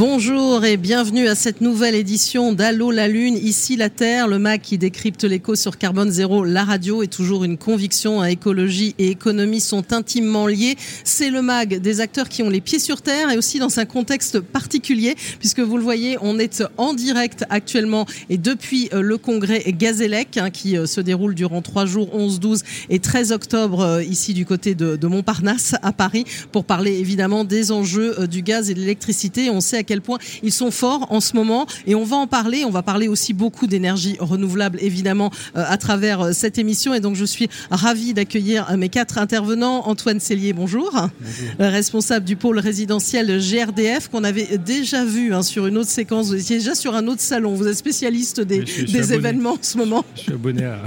Bonjour et bienvenue à cette nouvelle édition d'Allo la Lune, ici la Terre, le MAC qui décrypte l'écho sur Carbone Zéro, la radio est toujours une conviction, à écologie et économie sont intimement liés. C'est le MAG des acteurs qui ont les pieds sur terre et aussi dans un contexte particulier, puisque vous le voyez, on est en direct actuellement et depuis euh, le congrès Gazélec hein, qui euh, se déroule durant trois jours, 11, 12 et 13 octobre euh, ici du côté de, Montparnasse à Paris pour parler évidemment des enjeux du gaz et de l'électricité. On sait quel point ils sont forts en ce moment et on va en parler. On va parler aussi beaucoup d'énergie renouvelable évidemment euh, à travers euh, cette émission et donc je suis ravie d'accueillir euh, mes quatre intervenants. Antoine Cellier, bonjour, responsable du pôle résidentiel GRDF qu'on avait déjà vu hein, sur une autre séquence. Vous étiez déjà sur un autre salon. Vous êtes spécialiste des, des événements en ce moment. Je suis abonné à,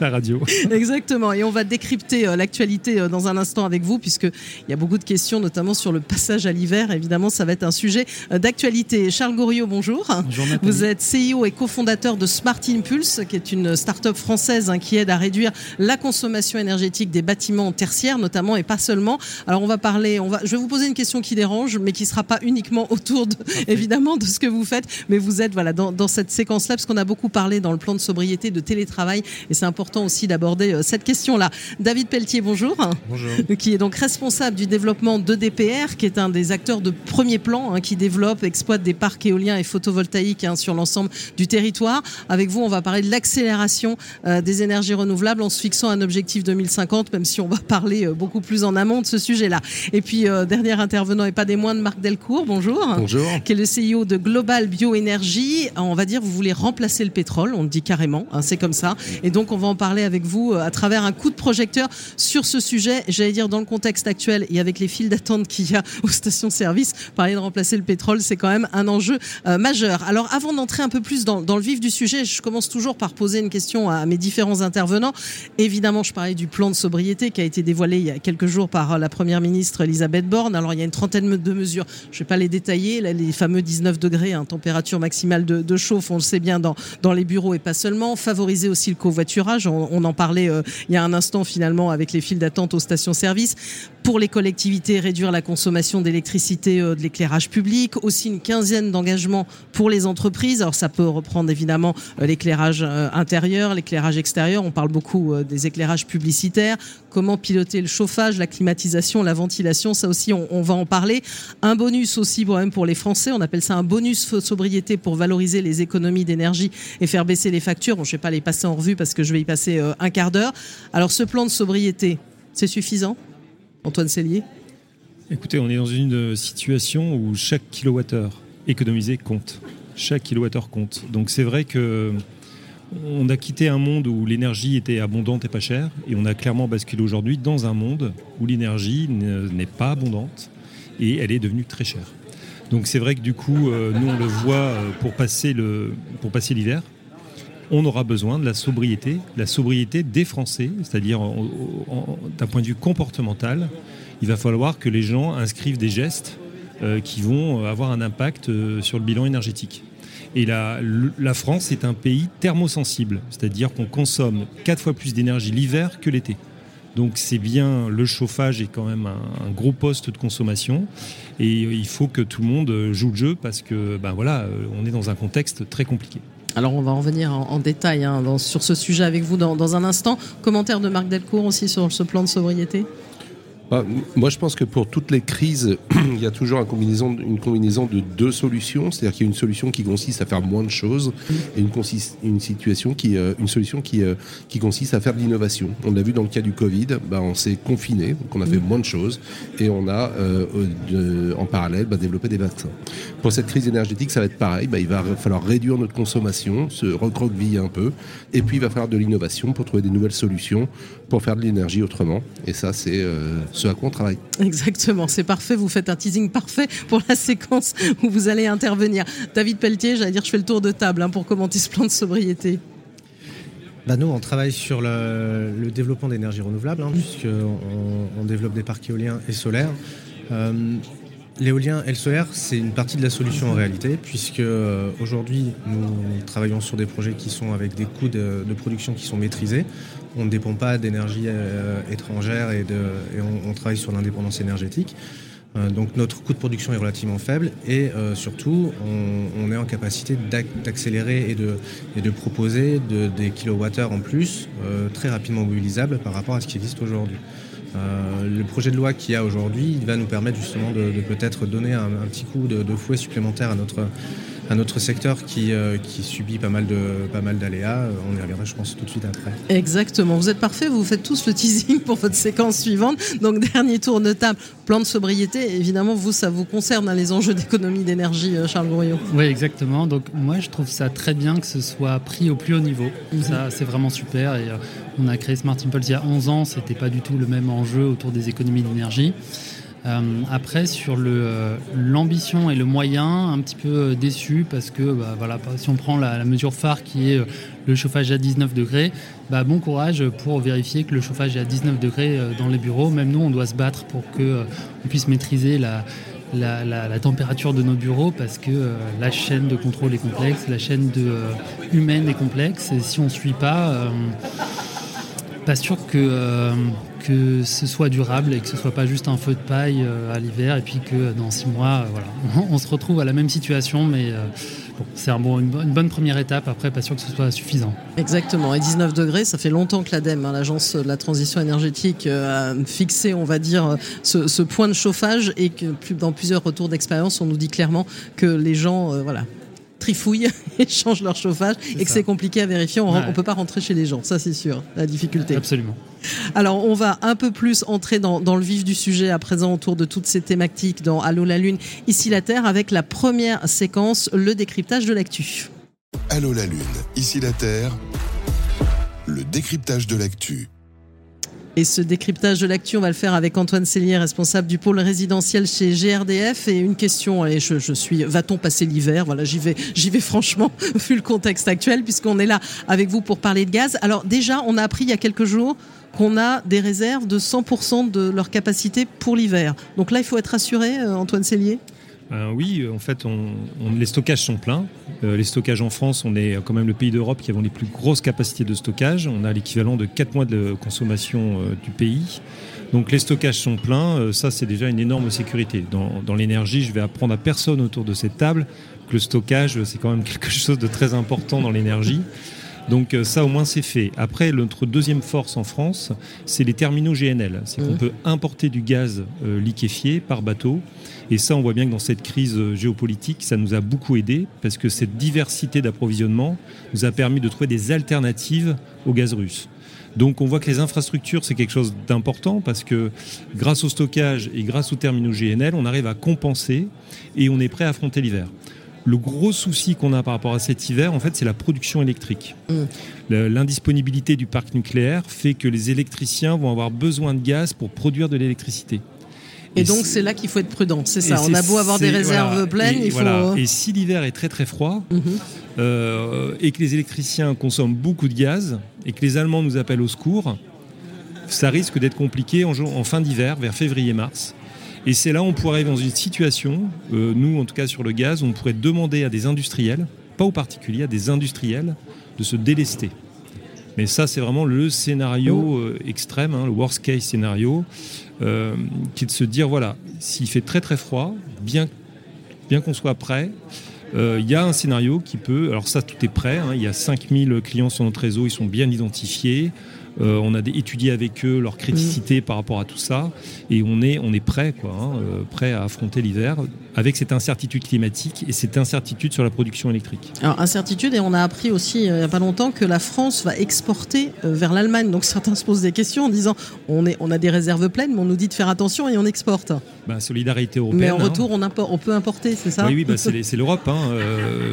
la radio. Exactement. Et on va décrypter l'actualité dans un instant avec vous puisqu'il y a beaucoup de questions, notamment sur le passage à l'hiver. Évidemment, ça va être un sujet d'actualité. Charles Goriot, bonjour. Bonjour Vous êtes CEO et cofondateur de Smart Impulse, qui est une start-up française hein, qui aide à réduire la consommation énergétique des bâtiments tertiaires, notamment et pas seulement. Alors on va parler, on va, je vais vous poser une question qui dérange, mais qui sera pas uniquement autour de, évidemment de ce que vous faites, mais vous êtes voilà dans, dans cette séquence-là, parce qu'on a beaucoup parlé dans le plan de sobriété de télétravail, et c'est important aussi d'aborder euh, cette question-là. David Pelletier, bonjour. Bonjour. Qui est donc responsable du développement de DPR, qui est un des acteurs de premier plan, hein, qui développe, exploite des parcs éoliens et photovoltaïques hein, sur l'ensemble du territoire. Avec vous, on va parler de l'accélération euh, des énergies renouvelables en se fixant un objectif 2050, même si on va parler euh, beaucoup plus en amont de ce sujet-là. Et puis, euh, dernier intervenant et pas des moindres, Marc Delcourt, bonjour. Bonjour. Qui est le CEO de Global Bioénergie. On va dire, vous voulez remplacer le pétrole, on le dit carrément, hein, c'est comme ça. Et donc, on va en parler avec vous à travers un coup de projecteur sur ce sujet, j'allais dire dans le contexte actuel et avec les files d'attente qu'il y a aux stations-service, parler de remplacer le pétrole, c'est quand même un enjeu euh, majeur. Alors avant d'entrer un peu plus dans, le vif du sujet, je commence toujours par poser une question à mes différents intervenants. Évidemment, je parlais du plan de sobriété qui a été dévoilé il y a quelques jours par la Première ministre Elisabeth Borne. Alors il y a une trentaine de mesures, je ne vais pas les détailler, les fameux 19 degrés, hein, température maximale de, chauffe, on le sait bien dans, les bureaux et pas seulement. Favoriser aussi le covoiturage, on, en parlait euh, il y a un instant finalement avec les files d'attente aux stations-service. Pour les collectivités, réduire la consommation d'électricité euh, de l'éclairage public, aussi une quinzaine d'engagements pour les entreprises. Alors ça peut reprendre évidemment euh, l'éclairage euh, intérieur, l'éclairage extérieur. On parle beaucoup des éclairages publicitaires. Comment piloter le chauffage, la climatisation, la ventilation, ça aussi on, va en parler. Un bonus aussi pour, même pour les Français, on appelle ça un bonus sobriété pour valoriser les économies d'énergie et faire baisser les factures. Bon, je vais pas les passer en revue parce que je vais y passer un quart d'heure. Alors ce plan de sobriété, c'est suffisant Antoine Cellier? Écoutez, on est dans une situation où chaque kilowattheure économisé compte. Chaque kilowattheure compte. Donc c'est vrai que on a quitté un monde où l'énergie était abondante et pas chère, et on a clairement basculé aujourd'hui dans un monde où l'énergie n'est pas abondante et elle est devenue très chère. Donc c'est vrai que du coup, euh, nous on le voit le pour passer l'hiver, on aura besoin de la sobriété, la sobriété des Français, c'est-à-dire d'un point de vue comportemental, il va falloir que les gens inscrivent des gestes euh, qui vont avoir un impact euh, sur le bilan énergétique. Et la, France est un pays thermosensible, c'est-à-dire qu'on consomme quatre fois plus d'énergie l'hiver que l'été. Donc c'est bien, le chauffage est quand même un, gros poste de consommation et il faut que tout le monde joue le jeu parce que ben voilà, on est dans un contexte très compliqué. Alors on va en revenir en, détail hein, sur ce sujet avec vous dans, un instant. Commentaire de Marc Delcourt aussi sur ce plan de sobriété? Bah, moi, je pense que pour toutes les crises, il y a toujours une combinaison, une combinaison de deux solutions. C'est-à-dire qu'il y a une solution qui consiste à faire moins de choses et une, une situation qui, euh, une solution qui, euh, qui consiste à faire de l'innovation. On l'a vu dans le cas du Covid, bah, on s'est confiné, donc on a fait moins de choses et on a euh, de, en parallèle bah, développé des vaccins. Pour cette crise énergétique, ça va être pareil. Il va falloir réduire notre consommation, se recroqueviller un peu, et puis il va falloir de l'innovation pour trouver des nouvelles solutions pour faire de l'énergie autrement. Et ça, c'est ce à quoi on travaille. Exactement, c'est parfait. Vous faites un teasing parfait pour la séquence où vous allez intervenir. David Pelletier, j'allais dire, je fais le tour de table hein, pour commenter ce plan de sobriété. Bah nous, on travaille sur le, le développement d'énergie renouvelable, hein, puisqu'on on développe des parcs éoliens et solaires. Euh, L'éolien et le solaire, c'est une partie de la solution en réalité, puisque euh, aujourd'hui, nous travaillons sur des projets qui sont avec des coûts de, production qui sont maîtrisés. On ne dépend pas d'énergie euh, étrangère et, on, travaille sur l'indépendance énergétique. Euh, donc notre coût de production est relativement faible et surtout, on, est en capacité d'accélérer et de, et de proposer des kilowattheures en plus très rapidement mobilisables par rapport à ce qui existe aujourd'hui. Euh, le projet de loi qu'il y a aujourd'hui va nous permettre justement de, peut-être donner un, petit coup de, fouet supplémentaire à notre, à notre secteur qui, euh, qui subit pas mal, de, pas mal d'aléas. On y reviendra, je pense, tout de suite après. Exactement. Vous êtes parfait. Vous faites tous le teasing pour votre séquence suivante. Donc, dernier tour de table, plan de sobriété. Évidemment, vous, ça vous concerne, hein, les enjeux d'économie d'énergie, euh, Charles Grouillot. Oui, exactement. Donc, moi, je trouve ça très bien que ce soit pris au plus haut niveau. Mhm. Ça, c'est vraiment super. Et on a créé Smart Impulse il y a 11 ans. C'était pas du tout le même enjeu autour des économies d'énergie. Euh, après, sur euh, l'ambition et le moyen, un petit peu euh, déçu parce que bah, voilà, si on prend la, mesure phare qui est le chauffage à 19 degrés, bah, bon courage pour vérifier que le chauffage est à 19 degrés dans les bureaux. Même nous, on doit se battre pour qu'on puisse maîtriser la, la, température de nos bureaux parce que la chaîne de contrôle est complexe, la chaîne de, humaine est complexe et si on ne suit pas, pas sûr que que ce soit durable et que ce soit pas juste un feu de paille euh, à l'hiver et puis que dans six mois, euh, voilà, on se retrouve à la même situation, mais euh, c'est une, bonne première étape. Après, pas sûr que ce soit suffisant. Exactement. Et 19 degrés, ça fait longtemps que l'ADEME, hein, l'agence de la transition énergétique, a fixé, on va dire, ce, point de chauffage et que dans plusieurs retours d'expérience, on nous dit clairement que les gens, voilà, trifouillent et changent leur chauffage et que c'est compliqué à vérifier. On ne peut pas rentrer chez les gens, ça c'est sûr, la difficulté. Absolument. Alors on va un peu plus entrer dans, le vif du sujet à présent autour de toutes ces thématiques dans Allô la Lune, ici la Terre, avec la première séquence, le décryptage de l'actu. Allô la Lune, ici la Terre, le décryptage de l'actu. Et ce décryptage de l'actu, on va le faire avec Antoine Cellier, responsable du pôle résidentiel chez GRDF. Et une question, et je, suis, va-t-on passer l'hiver? Voilà, j'y vais, j'y vais franchement, vu le contexte actuel, puisqu'on est là avec vous pour parler de gaz. Alors déjà, on a appris il y a quelques jours qu'on a des réserves de 100% de leur capacité pour l'hiver. Donc là, il faut être rassuré, euh, Antoine Cellier? Euh, oui, en fait, les stockages sont pleins. Euh, les stockages en France, on est quand même le pays d'Europe qui avons les plus grosses capacités de stockage. On a l'équivalent de 4 mois de consommation euh, du pays. Donc les stockages sont pleins, ça c'est déjà une énorme sécurité. Dans, dans l'énergie, je vais apprendre à personne autour de cette table que le stockage c'est quand même quelque chose de très important dans l'énergie. Donc ça au moins c'est fait. Après notre deuxième force en France, c'est les terminaux GNL. C'est qu'on mmh. peut importer du gaz liquéfié par bateau et ça, on voit bien que dans cette crise euh, géopolitique, ça nous a beaucoup aidé parce que cette diversité d'approvisionnement nous a permis de trouver des alternatives au gaz russe. Donc on voit que les infrastructures, c'est quelque chose d'important parce que grâce au stockage et grâce aux terminaux GNL, on arrive à compenser et on est prêt à affronter l'hiver. Le gros souci qu'on a par rapport à cet hiver, en fait, c'est la production électrique. Mm. L'indisponibilité du parc nucléaire fait que les électriciens vont avoir besoin de gaz pour produire de l'électricité. Et, donc c'est là qu'il faut être prudent, c'est ça. On a beau avoir des réserves pleines, il faut. Et si l'hiver est très très froid mhm. euh, et que les électriciens consomment beaucoup de gaz et que les Allemands nous appellent au secours, ça risque d'être compliqué en, en fin d'hiver, vers février-mars. Et c'est là où on pourrait arriver dans une situation, euh, nous en tout cas sur le gaz, où on pourrait demander à des industriels, pas aux particuliers, à des industriels, de se délester. Mais ça, c'est vraiment le scénario oh. euh, extrême, hein, le worst case scénario. Euh, qui est de se dire voilà, s'il fait très très froid, bien, bien qu'on soit prêt, euh, il y a un scénario qui peut, alors ça tout est prêt, hein, il y a 5000 clients sur notre réseau, ils sont bien identifiés, euh, on a étudié avec eux leur criticité par rapport à tout ça, et on est, on est prêt, quoi, hein, euh, prêt à affronter l'hiver avec cette incertitude climatique et cette incertitude sur la production électrique. Alors incertitude, et on a appris aussi euh, il n'y a pas longtemps que la France va exporter vers l'Allemagne. Donc certains se posent des questions en disant on, est, on a des réserves pleines, mais on nous dit de faire attention et on exporte. Bah, solidarité européenne. Mais en retour, on, on, peut importer, c'est ça? Oui, oui bah, c'est l'Europe. Hein,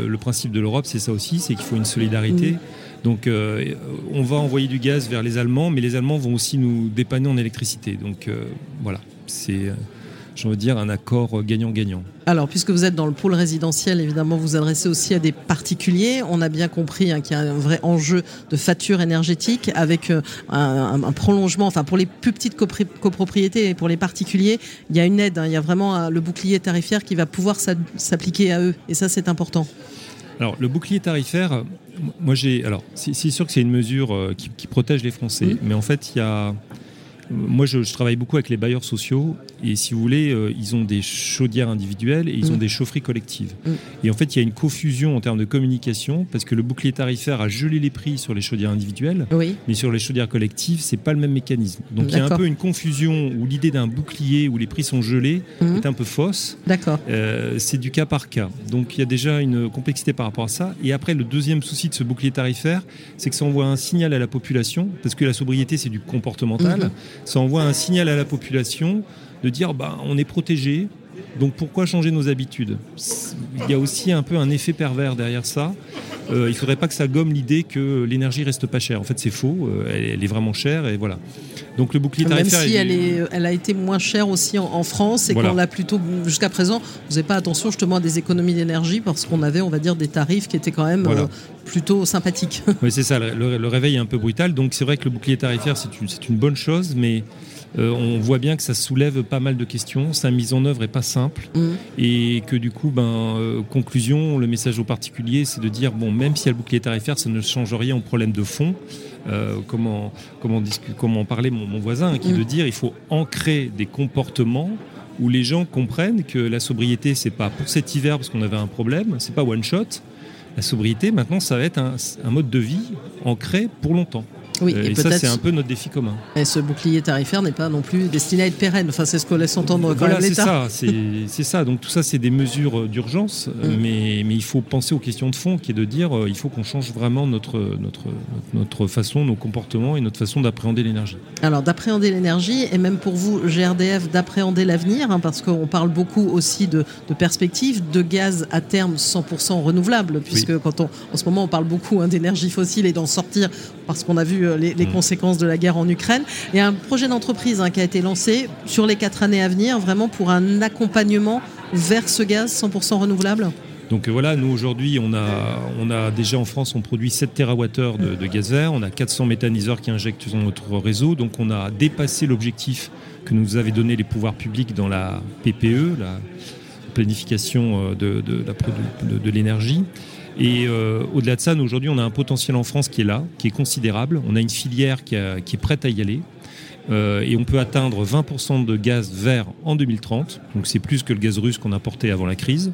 le principe de l'Europe, c'est ça aussi, c'est qu'il faut une solidarité. Mm. Donc euh, on va envoyer du gaz vers les Allemands, mais les Allemands vont aussi nous dépanner en électricité. Donc euh, voilà, c'est j'ai envie de dire, un accord gagnant-gagnant. Alors, puisque vous êtes dans le pôle résidentiel, évidemment, vous adressez aussi à des particuliers. On a bien compris hein, qu'il y a un vrai enjeu de facture énergétique avec euh, un, prolongement, enfin pour les plus petites copropriétés et pour les particuliers, il y a une aide, hein. il y a vraiment euh, le bouclier tarifaire qui va pouvoir s'appliquer à eux. Et ça, c'est important. Alors, le bouclier tarifaire, moi j'ai. Alors, c'est sûr que c'est une mesure euh, qui, qui, protège les Français, mais en fait, il y a moi, je, travaille beaucoup avec les bailleurs sociaux et si vous voulez, euh, ils ont des chaudières individuelles et ils ont mm. des chaufferies collectives. Mm. Et en fait, il y a une confusion en termes de communication parce que le bouclier tarifaire a gelé les prix sur les chaudières individuelles, mais sur les chaudières collectives, c'est pas le même mécanisme. Donc il y a un peu une confusion où l'idée d'un bouclier où les prix sont gelés mm. est un peu fausse. D'accord. Euh, c'est du cas par cas. Donc il y a déjà une complexité par rapport à ça. Et après, le deuxième souci de ce bouclier tarifaire, c'est que ça envoie un signal à la population parce que la sobriété, c'est du comportemental. Ça envoie un signal à la population de dire bah, on est protégé, donc pourquoi changer nos habitudes Il y a aussi un peu un effet pervers derrière ça. Euh, il ne faudrait pas que ça gomme l'idée que l'énergie reste pas chère. En fait, c'est faux. Euh, elle, est vraiment chère et voilà. Donc le bouclier tarifaire. Même si elle, est, elle a été moins chère aussi en, France et qu'on l'a plutôt jusqu'à présent. Vous n'avez pas attention justement à des économies d'énergie parce qu'on avait, on va dire, des tarifs qui étaient quand même euh, plutôt sympathiques. Oui, c'est ça. Le, réveil est un peu brutal. Donc c'est vrai que le bouclier tarifaire c'est une, une bonne chose, mais euh, on voit bien que ça soulève pas mal de questions, sa mise en œuvre est pas simple mm. et que du coup, ben, euh, conclusion, le message aux particuliers, c'est de dire bon, même s'il y a le bouclier tarifaire, ça ne change rien au problème de fond. Euh, comment, comment, comment parlait mon, mon voisin, qui mm. de dire il faut ancrer des comportements où les gens comprennent que la sobriété, c'est pas pour cet hiver parce qu'on avait un problème, c'est pas one shot. La sobriété, maintenant, ça va être un mode de vie ancré pour longtemps. Oui, euh, et, ça, c'est un peu notre défi commun. Et ce bouclier tarifaire n'est pas non plus destiné à être pérenne. Enfin, c'est ce qu'on laisse entendre quand voilà, l'État. C'est ça, c'est ça. Donc tout ça, c'est des mesures euh, d'urgence, mm. mais, mais il faut penser aux questions de fond, qui est de dire, euh, il faut qu'on change vraiment notre, notre, notre façon, nos comportements et notre façon d'appréhender l'énergie. Alors d'appréhender l'énergie, et même pour vous, GRDF, d'appréhender l'avenir, hein, parce qu'on parle beaucoup aussi de, de, perspectives, de gaz à terme 100% renouvelable, puisque quand on, en ce moment, on parle beaucoup hein, d'énergie fossile et d'en sortir, parce qu'on a vu euh, les, mm. conséquences de la guerre en Ukraine. Et un projet d'entreprise hein, qui a été lancé sur les quatre années à venir, vraiment pour un accompagnement vers ce gaz 100% renouvelable. Donc euh, voilà, nous aujourd'hui, on a, on a déjà en France, on produit 7 TWh de, de gaz vert, on a 400 méthaniseurs qui injectent dans notre réseau, donc on a dépassé l'objectif que nous avaient donné les pouvoirs publics dans la PPE, la planification euh, de, de, de l'énergie. Et euh, au-delà de ça, nous aujourd'hui, on a un potentiel en France qui est là, qui est considérable. On a une filière qui, est prête à y aller. Euh, et on peut atteindre 20% de gaz vert en 2030. Donc c'est plus que le gaz russe qu'on importait avant la crise.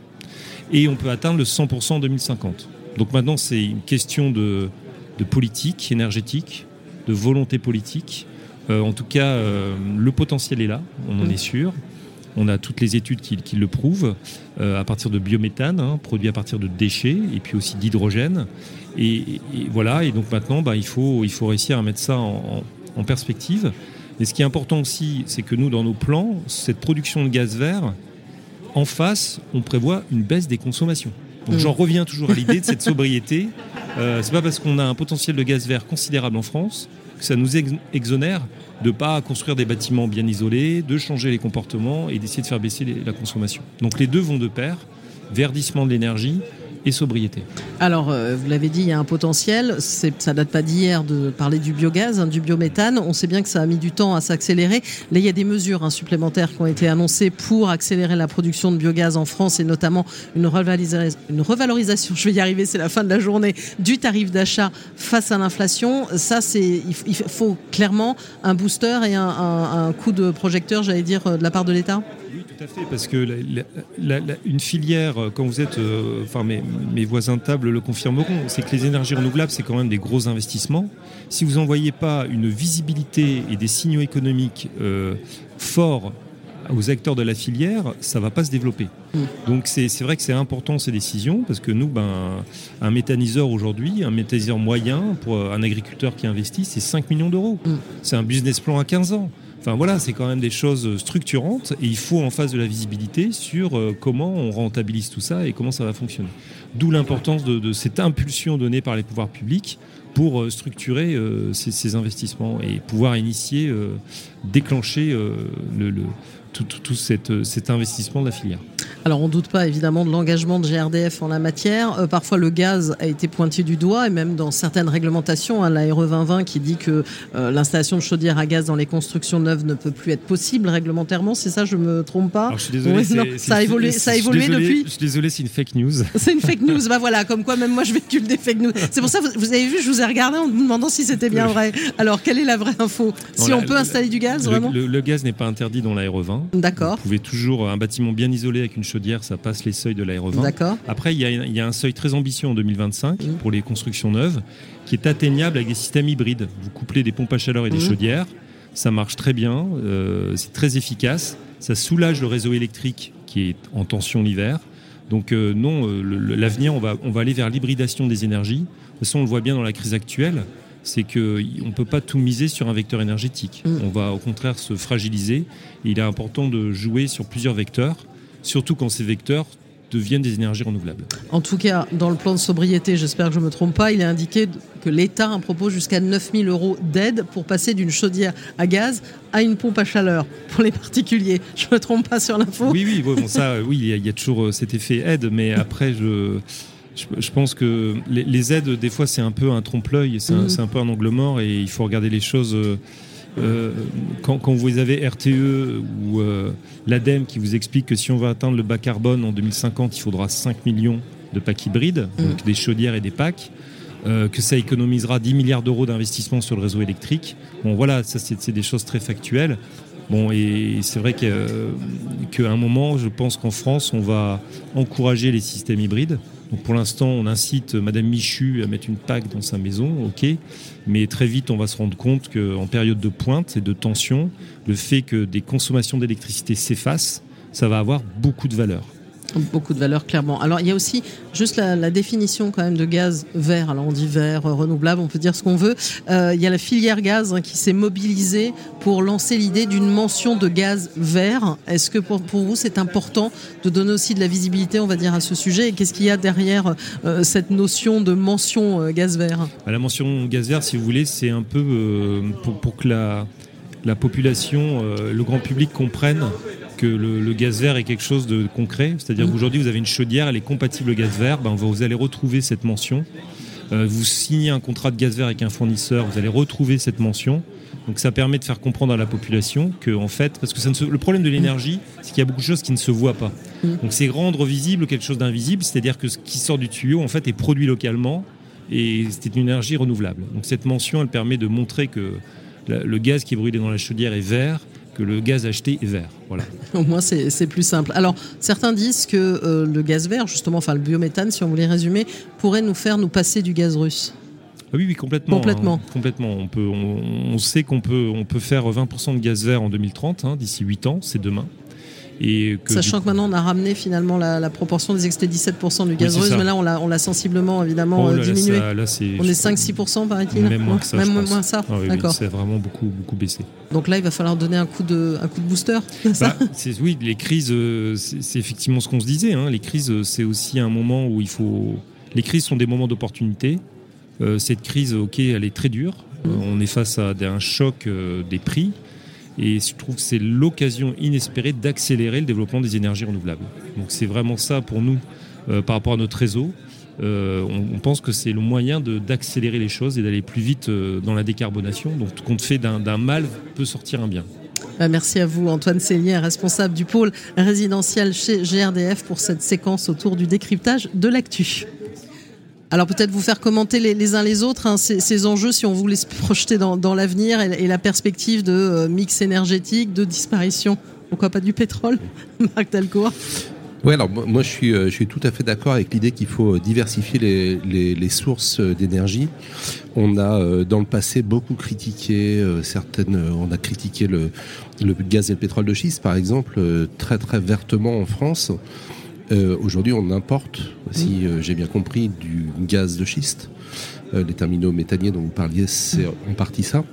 Et on peut atteindre le 100% en 2050. Donc maintenant, c'est une question de, politique énergétique, de volonté politique. Euh, en tout cas, le potentiel est là, on en est sûr. On a toutes les études qui, le prouvent, euh, à partir de biométhane, hein, produit à partir de déchets, et puis aussi d'hydrogène. Et, voilà, et donc maintenant, bah, il, faut, il faut réussir à mettre ça en, perspective. Mais ce qui est important aussi, c'est que nous, dans nos plans, cette production de gaz vert, en face, on prévoit une baisse des consommations. Donc j'en reviens toujours à l'idée de cette sobriété. Euh, c'est pas parce qu'on a un potentiel de gaz vert considérable en France ça nous exonère de ne pas construire des bâtiments bien isolés, de changer les comportements et d'essayer de faire baisser la consommation. Donc les deux vont de pair, verdissement de l'énergie et sobriété. Alors, euh, vous l'avez dit, il y a un potentiel. Ça date pas d'hier de parler du biogaz, hein, du biométhane. On sait bien que ça a mis du temps à s'accélérer. Là, il y a des mesures hein, supplémentaires qui ont été annoncées pour accélérer la production de biogaz en France et notamment une, revalorisation, je vais y arriver, c'est la fin de la journée, du tarif d'achat face à l'inflation. Ça, il faut clairement un booster et un, un coup de projecteur, j'allais dire, de la part de l'État oui, tout à fait, parce que une filière, euh, quand vous êtes, euh, enfin mes, mes, voisins de table le confirmeront, c'est que les énergies renouvelables, c'est quand même des gros investissements. Si vous n'envoyez pas une visibilité et des signaux économiques euh, forts aux acteurs de la filière, ça ne va pas se développer. Mm. Donc c'est vrai que c'est important ces décisions parce que nous, ben, un méthaniseur aujourd'hui, un méthaniseur moyen pour un agriculteur qui investit, c'est 5 millions d'euros. Mm. C'est un business plan à 15 ans. Enfin voilà, c'est quand même des choses structurantes et il faut en face de la visibilité sur euh, comment on rentabilise tout ça et comment ça va fonctionner. D'où l'importance de, cette impulsion donnée par les pouvoirs publics pour euh, structurer euh, ces, investissements et pouvoir initier, déclencher le, le- tout, cet investissement de la filière. Alors on doute pas évidemment de l'engagement de GRDF en la matière. Euh, parfois le gaz a été pointé du doigt et même dans certaines réglementations, hein, la RE 2020 qui dit que euh, l'installation de chaudières à gaz dans les constructions neuves ne peut plus être possible réglementairement. C'est ça, je me trompe pas? Alors je suis désolé, Ouais, non, ça a évolué, ça a évolué désolé- depuis. Je suis désolé, c'est une fake news. C'est une fake news. bah voilà, comme quoi même moi je véhicule des fake news. C'est pour ça, vous, vous avez vu, je vous ai regardé en me demandant si c'était bien vrai. Alors quelle est la vraie info? Si on la- peut le- installer du gaz, Le, vraiment? le- le gaz n'est pas interdit dans la RE20. D'accord, Vous pouvez toujours, un bâtiment bien isolé avec une chaudière, ça passe les seuils de la RE20. d'accord. Après, il y, a, il y a un seuil très ambitieux en 2025 Mhm. pour les constructions neuves qui est atteignable avec des systèmes hybrides. Vous couplez des pompes à chaleur et des Mhm. chaudières, ça marche très bien, euh, c'est très efficace, ça soulage le réseau électrique qui est en tension l'hiver. Donc euh, non, euh, l'avenir, on va, on va aller vers l'hybridation des énergies. De toute façon, on le voit bien dans la crise actuelle, c'est qu'on ne peut pas tout miser sur un vecteur énergétique. Mhm. On va au contraire se fragiliser. Et il est important de jouer sur plusieurs vecteurs, surtout quand ces vecteurs deviennent des énergies renouvelables. En tout cas, dans le plan de sobriété, j'espère que je ne me trompe pas, il est indiqué que l'État propose jusqu'à 9000 euros d'aide pour passer d'une chaudière à gaz à une pompe à chaleur pour les particuliers. Je ne me trompe pas sur l'info Oui, oui, bon, ça, euh, oui, il y, a- il y a toujours euh, cet effet aide, mais après, je, je, pense que les, aides, des fois, c'est un peu un trompe-l'œil, c'est un, c'est un peu un angle mort, et il faut regarder les choses. Euh, quand, quand vous avez RTE ou euh, l'ADEME qui vous explique que si on veut atteindre le bas carbone en 2050, il faudra 5 millions de packs hybrides, donc des chaudières et des packs, euh, que ça économisera 10 milliards d'euros d'investissement sur le réseau électrique. Bon, voilà, ça, c'est des choses très factuelles. Bon, et c'est vrai qu'à qu'à un moment, je pense qu'en France, on va encourager les systèmes hybrides. Donc pour l'instant, on incite Madame Michu à mettre une PAC dans sa maison, ok. Mais très vite, on va se rendre compte qu'en période de pointe et de tension, le fait que des consommations d'électricité s'effacent, ça va avoir beaucoup de valeur. Beaucoup de valeur, clairement. Alors, il y a aussi juste la, définition quand même de gaz vert. Alors, on dit vert, euh, renouvelable, on peut dire ce qu'on veut. Euh, il y a la filière gaz hein, qui s'est mobilisée pour lancer l'idée d'une mention de gaz vert. Est-ce que pour, vous, c'est important de donner aussi de la visibilité, on va dire, à ce sujet? Et qu'est-ce qu'il y a derrière euh, cette notion de mention gaz vert? À la mention gaz vert, si vous voulez, c'est un peu pour, que la, la population, le grand public comprenne que le, le gaz vert est quelque chose de concret. C'est-à-dire Mhm. qu'aujourd'hui, vous avez une chaudière, elle est compatible au gaz vert, ben, vous allez retrouver cette mention. Euh, vous signez un contrat de gaz vert avec un fournisseur, vous allez retrouver cette mention. Donc ça permet de faire comprendre à la population que, en fait, parce que ça ne se- le problème de l'énergie, c'est qu'il y a beaucoup de choses qui ne se voient pas. Mhm. Donc c'est rendre visible quelque chose d'invisible, c'est-à-dire que ce qui sort du tuyau, en fait, est produit localement et c'est une énergie renouvelable. Donc cette mention, elle permet de montrer que le gaz qui est brûlé dans la chaudière est vert, que le gaz acheté est vert. Voilà. Au moins, c'est c'est plus simple. Alors, certains disent que euh, le gaz vert, justement, enfin le biométhane, si on voulait résumer, pourrait nous faire nous passer du gaz russe. Ah oui, oui, complètement. Complètement. hein, complètement. On, peut, on, on sait qu'on peut, on peut faire 20% de gaz vert en 2030, hein, d'ici 8 ans, c'est demain. Et que, Sachant du que maintenant on a ramené finalement la, la proportion des excès 17% du gaz ça. mais là on l'a sensiblement évidemment Oh là diminué. là, on est je- 5-6% paraît-il Même moins que ça. Même moins ça Ah oui, oui, D'accord. c'est vraiment beaucoup, beaucoup baissé. Donc là il va falloir donner un coup de, un coup de booster. Bah, oui, les crises, euh, c'est effectivement ce qu'on se disait. hein. Les crises, euh, c'est aussi un moment où il faut. Les crises sont des moments d'opportunité. Euh, cette crise, ok, elle est très dure. Euh, on est face à un choc euh, des prix. Et je trouve que c'est l'occasion inespérée d'accélérer le développement des énergies renouvelables. Donc c'est vraiment ça pour nous euh, par rapport à notre réseau. Euh, on, pense que c'est le moyen d'accélérer les choses et d'aller plus vite euh, dans la décarbonation. Donc tout compte fait d'un d'un mal peut sortir un bien. Bah, merci à vous Antoine Cellier, responsable du pôle résidentiel chez GRDF pour cette séquence autour du décryptage de l'actu. Alors peut-être vous faire commenter les, uns les autres hein, ces, enjeux si on voulait se projeter dans, l'avenir et, la perspective de euh, mix énergétique, de disparition. Pourquoi pas du pétrole Marc Dalcourt Ouais, alors moi moi, je suis, euh, je suis tout à fait d'accord avec l'idée qu'il faut euh, diversifier les, sources d'énergie. On a dans le passé beaucoup critiqué certaines, on a critiqué le, gaz et le pétrole de schiste par exemple très très vertement en France. Euh, Aujourd'hui, on importe, si euh, j'ai bien compris, du gaz de schiste. Euh, les terminaux méthaniers dont vous parliez, c'est en partie ça.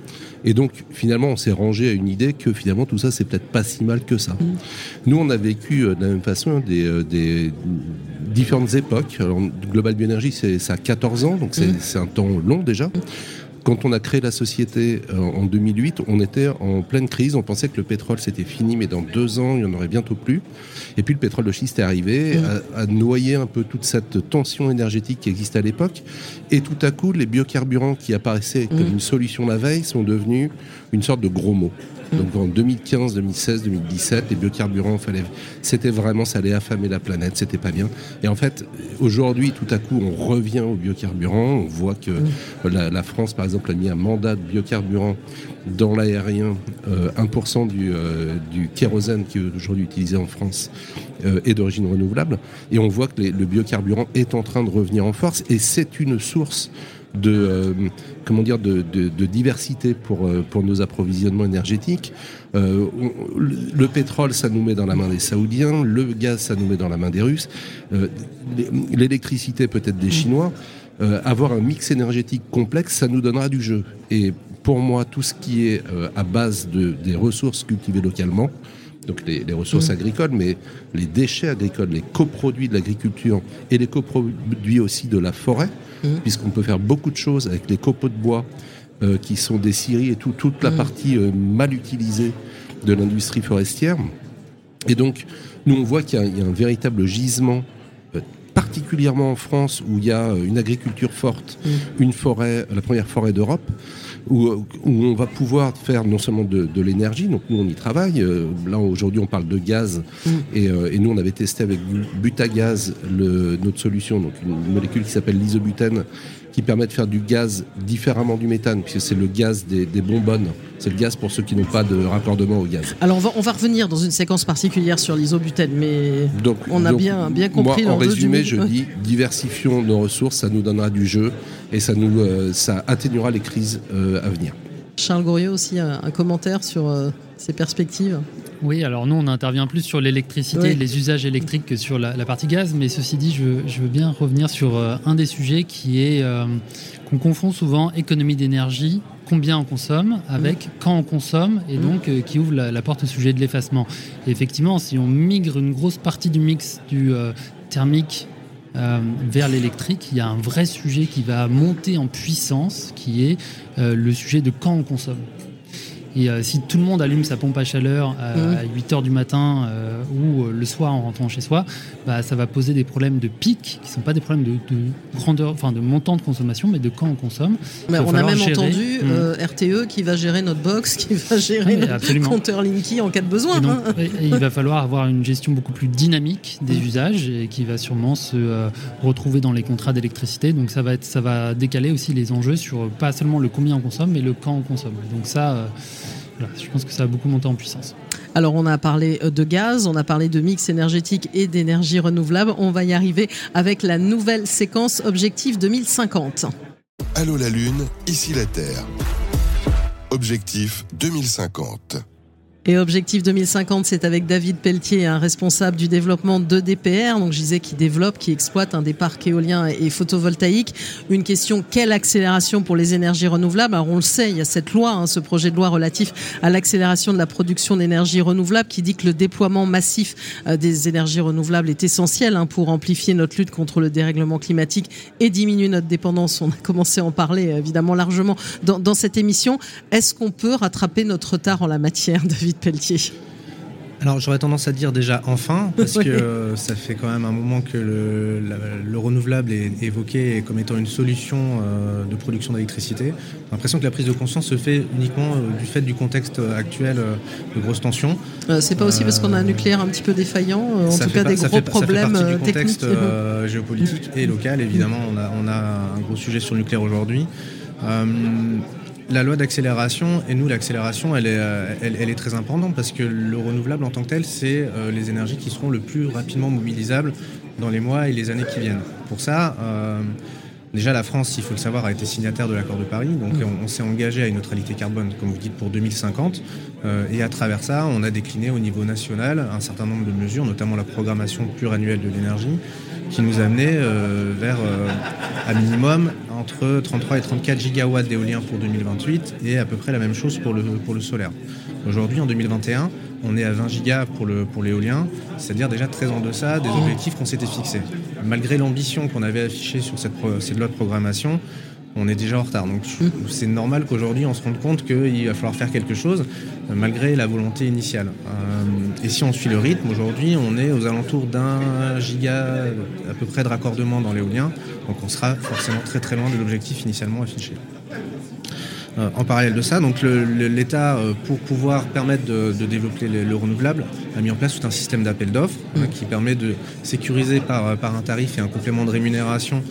Et donc, finalement, on s'est rangé à une idée que finalement, tout ça, c'est peut-être pas si mal que ça. Nous, on a vécu de la même façon des, euh, des différentes époques. Alors, Global Bioénergie, c'est ça a 14 ans, donc c'est un temps long déjà. Quand on a créé la société euh, en 2008, on était en pleine crise. On pensait que le pétrole c'était fini, mais dans deux ans, il n'y en aurait bientôt plus. Et puis le pétrole de schiste est arrivé, a, a noyé un peu toute cette tension énergétique qui existait à l'époque. Et tout à coup, les biocarburants qui apparaissaient comme une solution la veille sont devenus une sorte de gros mot. Donc en 2015, 2016, 2017, les biocarburants, fallait, c'était vraiment, ça allait affamer la planète, c'était pas bien. Et en fait, aujourd'hui, tout à coup, on revient aux biocarburants. On voit que la, la France, par exemple, a mis un mandat de biocarburants dans l'aérien. Euh, 1% du, euh, du kérosène qui est aujourd'hui utilisé en France euh, est d'origine renouvelable. Et on voit que les- le biocarburant est en train de revenir en force. Et c'est une source de euh, comment dire de, de- de diversité pour euh, pour nos approvisionnements énergétiques. Euh, le, le pétrole, ça nous met dans la main des Saoudiens. Le gaz, ça nous met dans la main des Russes. Euh, l'é- L'électricité, peut-être des Chinois. Euh, avoir un mix énergétique complexe, ça nous donnera du jeu. Et pour moi, tout ce qui est euh, à base de, des ressources cultivées localement, donc les, les ressources agricoles, mais les déchets agricoles, les coproduits de l'agriculture et les coproduits aussi de la forêt, puisqu'on peut faire beaucoup de choses avec les copeaux de bois euh, qui sont des scieries et tout- toute la partie euh, mal utilisée de l'industrie forestière. Et donc, nous, on voit qu'il y, a- il y a un véritable gisement, euh, particulièrement en France, où il y a une agriculture forte, une forêt, la première forêt d'Europe, où, où on va pouvoir faire non seulement de, de l'énergie, donc nous, on y travaille. Euh, là, aujourd'hui, on parle de gaz, et, euh, et nous, on avait testé avec bu- Butagaz le, notre solution, donc une molécule qui s'appelle l'isobutène, qui permet de faire du gaz différemment du méthane, puisque c'est le gaz des, des bonbonnes. C'est le gaz pour ceux qui n'ont pas de raccordement au gaz. Alors on va, on va revenir dans une séquence particulière sur l'isobutène, mais Donc, on a donc, bien, bien compris Moi, en du résumé, je dis diversifions nos ressources, ça nous donnera du jeu et ça nous, euh, ça atténuera les crises euh, à venir. Charles Goriot aussi un, un commentaire sur euh, ces perspectives. Oui, alors nous, on intervient plus sur l'électricité Oui. et les usages électriques que sur la, la partie gaz, mais ceci dit, je, veux- je veux bien revenir sur euh, un des sujets qui est euh, qu'on confond souvent économie d'énergie, combien on consomme, avec quand on consomme, et donc euh, qui ouvre la, la porte au sujet de l'effacement. Et effectivement, si on migre une grosse partie du mix du thermique euh, vers l'électrique, il y a un vrai sujet qui va monter en puissance, qui est euh, le sujet de quand on consomme. Et euh, si tout le monde allume sa pompe à chaleur à 8 heures du matin euh, ou euh, le soir en rentrant chez soi, bah, ça va poser des problèmes de pic qui ne sont pas des problèmes de, de grandeur, enfin de montant de consommation, mais de quand on consomme. Va on a même gérer. entendu euh, RTE qui va gérer notre box, qui va gérer Oui, notre compteur Linky en cas de besoin. Et donc, hein. et- et il va falloir avoir une gestion beaucoup plus dynamique des Mm. usages et qui va sûrement se retrouver dans les contrats d'électricité. Donc ça va, être, ça va décaler aussi les enjeux sur pas seulement le combien on consomme, mais le quand on consomme. Donc ça, voilà, je pense que ça va beaucoup monter en puissance. Alors on a parlé euh, de gaz, on a parlé de mix énergétique et d'énergie renouvelable. On va y arriver avec la nouvelle séquence Objectif 2050. Allô la Lune, ici la Terre. Objectif 2050. Et Objectif 2050, c'est avec David Pelletier, un responsable du développement de DPR, donc je disais qui développe, qui exploite un des parcs éoliens et photovoltaïques. Une question, quelle accélération pour les énergies renouvelables? Alors on le sait, il y a cette loi, hein, ce projet de loi relatif à l'accélération de la production d'énergie renouvelable qui dit que le déploiement massif euh, des énergies renouvelables est essentiel hein, pour amplifier notre lutte contre le dérèglement climatique et diminuer notre dépendance. On a commencé à en parler euh, évidemment largement dans, dans cette émission. Est-ce qu'on peut rattraper notre retard en la matière, David? Pelletier Alors j'aurais tendance à dire déjà enfin, parce que euh, ça fait quand même un moment que le, la- le renouvelable est évoqué comme étant une solution euh, de production d'électricité. J'ai l'impression que la prise de conscience se fait uniquement euh, du fait du contexte actuel de grosses tensions. C'est pas aussi parce qu'on a un nucléaire un petit peu défaillant, en tout cas pas- des gros fait pas- ça fait problèmes du contexte géopolitique et local, évidemment. On a, on a un gros sujet sur le nucléaire aujourd'hui. Euh, la loi d'accélération, et nous, l'accélération, elle est, euh, elle, elle est très importante parce que le renouvelable en tant que tel, c'est euh, les énergies qui seront le plus rapidement mobilisables dans les mois et les années qui viennent. Pour ça, euh, Déjà, la France, il faut le savoir, a été signataire de l'accord de Paris, donc on, s'est engagé à une neutralité carbone, comme vous dites, pour 2050. et à travers ça, on a décliné au niveau national un certain nombre de mesures, notamment la programmation pluriannuelle de l'énergie, qui nous amenait vers un euh, minimum entre 33 et 34 gigawatts d'éolien pour 2028 et à peu près la même chose pour le, pour le solaire. Aujourd'hui, en 2021, on est à 20 gigas pour, pour l'éolien, c'est-à-dire déjà très en deçà des objectifs qu'on s'était fixés. Malgré l'ambition qu'on avait affichée sur cette, cette loi de programmation, on est déjà en retard. Donc c'est normal qu'aujourd'hui on se rende compte qu'il va falloir faire quelque chose euh, malgré la volonté initiale. Euh, et si on suit le rythme, aujourd'hui on est aux alentours d'un giga à peu près de raccordement dans l'éolien. Donc on sera forcément très très loin de l'objectif initialement affiché. Euh, en parallèle de ça, donc l'État, pour pouvoir permettre de, développer le, renouvelable, a mis en place tout un système d'appel d'offres qui permet de sécuriser par, par un tarif et un complément de rémunération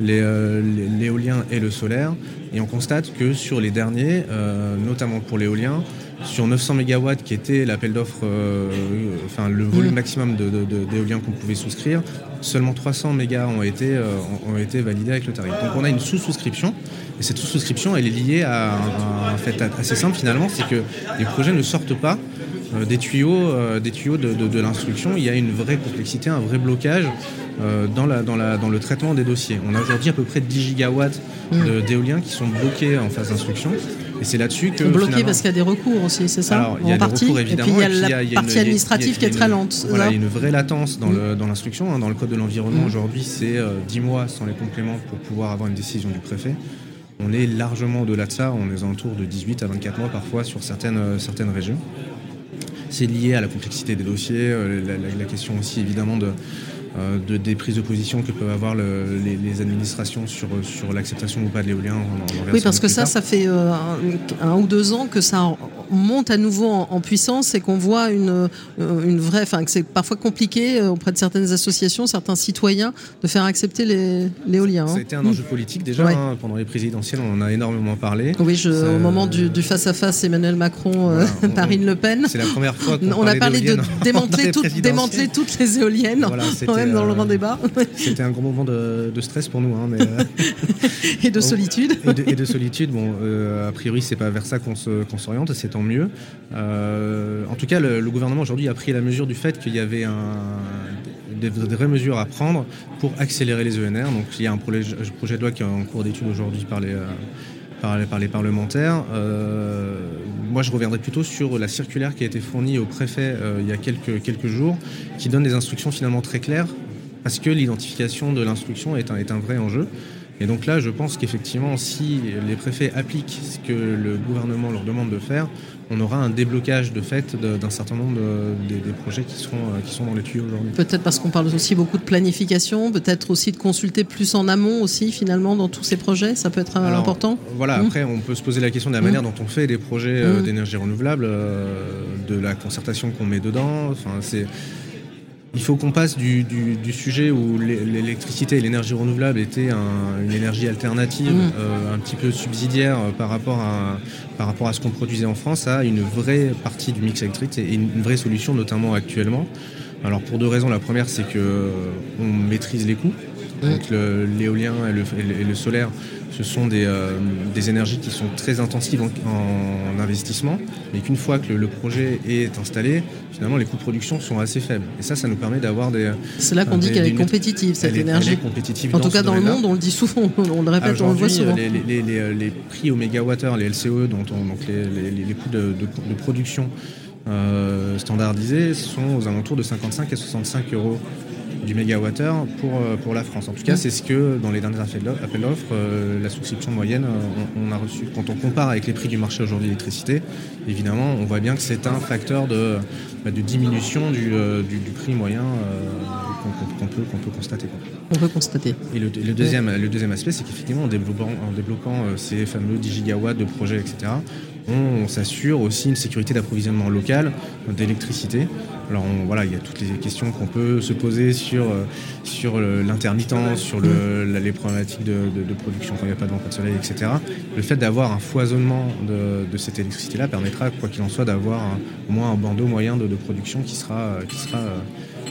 l'éolien et le solaire. Et on constate que sur les derniers, euh, notamment pour l'éolien, sur 900 MW qui était l'appel d'offres, euh, enfin le volume maximum d'éolien qu'on pouvait souscrire, seulement 300 MW ont été, ont été validés avec le tarif. Donc on a une sous-souscription. Et cette sous-souscription, elle est liée à un, fait assez simple finalement, c'est que les projets ne sortent pas des tuyaux, des tuyaux de, l'instruction. Il y a une vraie complexité, un vrai blocage euh, dans, la, dans, la, dans, le traitement des dossiers. On a aujourd'hui à peu près 10 gigawatts mm. d'éoliens qui sont bloqués en phase d'instruction. Et c'est là-dessus que. Bloqués parce qu'il y a des recours aussi, c'est ça Alors, il y a des recours évidemment. Et puis il y a la partie administrative qui est très lente. Voilà, il y a une vraie latence dans mm. l'instruction. Hein. Dans le code de l'environnement, mm. aujourd'hui, c'est 10 euh, mois sans les compléments pour pouvoir avoir une décision du préfet. On est largement au-delà de ça. On est autour de 18 à 24 mois parfois sur certaines, euh, certaines régions. C'est lié à la complexité des dossiers, la question aussi évidemment de, euh, de, des prises de position que peuvent avoir les, administrations sur, sur l'acceptation ou pas de l'éolien. Oui, parce que ça, ça fait euh, un, ou deux ans que ça monte à nouveau en, puissance et qu'on voit une, euh, une vraie, enfin que c'est parfois compliqué auprès de certaines associations, certains citoyens, de faire accepter l'éolien. Ça a hein. été un enjeu politique déjà hein, pendant les présidentielles, on en a énormément parlé. Oui, au moment du, face à face Emmanuel Macron, Marine Le Pen. C'est la première fois qu'on on a parlé de démanteler, démanteler toutes les éoliennes. Voilà, dans le grand débat. C'était un grand moment de, stress pour nous. Hein, mais, euh, et de solitude. Et de, solitude. Bon, euh, a priori, c'est pas vers ça qu'on s'oriente, c'est mieux. Euh, en tout cas, le, gouvernement aujourd'hui a pris la mesure du fait qu'il y avait un, des, vraies mesures à prendre pour accélérer les ENR. Donc, il y a un projet, de loi qui est en cours d'étude aujourd'hui par les par, les parlementaires. moi, je reviendrai plutôt sur la circulaire qui a été fournie au préfet il y a quelques, quelques jours, qui donne des instructions finalement très claires parce que l'identification de l'instruction est un, est un vrai enjeu. Et donc là, je pense qu'effectivement, si les préfets appliquent ce que le gouvernement leur demande de faire, on aura un déblocage de fait d'un certain nombre des, projets qui, seront, euh, qui sont dans les tuyaux aujourd'hui. Peut-être parce qu'on parle aussi beaucoup de planification, peut-être aussi de consulter plus en amont aussi finalement dans tous ces projets, ça peut être euh, important Voilà, mmh. après on peut se poser la question de la manière mmh. dont on fait des projets euh, mmh. d'énergie renouvelable, de la concertation qu'on met dedans. Enfin, c'est il faut qu'on passe du, sujet où l'électricité et l'énergie renouvelable étaient une énergie alternative, mmh. euh, un petit peu subsidiaire euh, par rapport à, par rapport à ce qu'on produisait en France, à une vraie partie du mix électrique et une vraie solution, notamment actuellement. Alors pour deux raisons. La première, c'est que euh, on maîtrise les coûts. Donc l'éolien et le, solaire, ce sont des, énergies qui sont très intensives en, investissement, mais qu'une fois que le, projet est installé, finalement les coûts de production sont assez faibles. Et ça, ça nous permet d'avoir des. C'est là qu'on dit qu'elle est compétitive, cette énergie. compétitive en tout cas, dans le monde, on le dit souvent, on le répète, on le voit souvent. Les, les, les, les prix au mégawattheure, les LCE, dont on, donc les, coûts de, de, production euh, standardisés, sont aux alentours de 55 et 65 euros du mégawattheure pour, euh, pour la France. En tout cas, c'est ce que dans les derniers appels d'offres, euh, la souscription moyenne, on, a reçu. Quand on compare avec les prix du marché aujourd'hui d'électricité, évidemment, on voit bien que c'est un facteur de, bah, de diminution du, euh, du, prix moyen euh, qu'on peut, peut constater. On peut constater. Et le, deuxième, le deuxième aspect, c'est qu'effectivement, en développant, en développant euh, ces fameux 10 gigawatts de projets, etc., on, s'assure aussi une sécurité d'approvisionnement local d'électricité. Alors voilà, il y a toutes les questions qu'on peut se poser sur, sur l'intermittence, sur le, les problématiques de, production quand il n'y a pas de vent, pas de soleil, etc. Le fait d'avoir un foisonnement de, cette électricité-là permettra, quoi qu'il en soit, d'avoir au moins un bandeau moyen de, production qui sera, qui sera,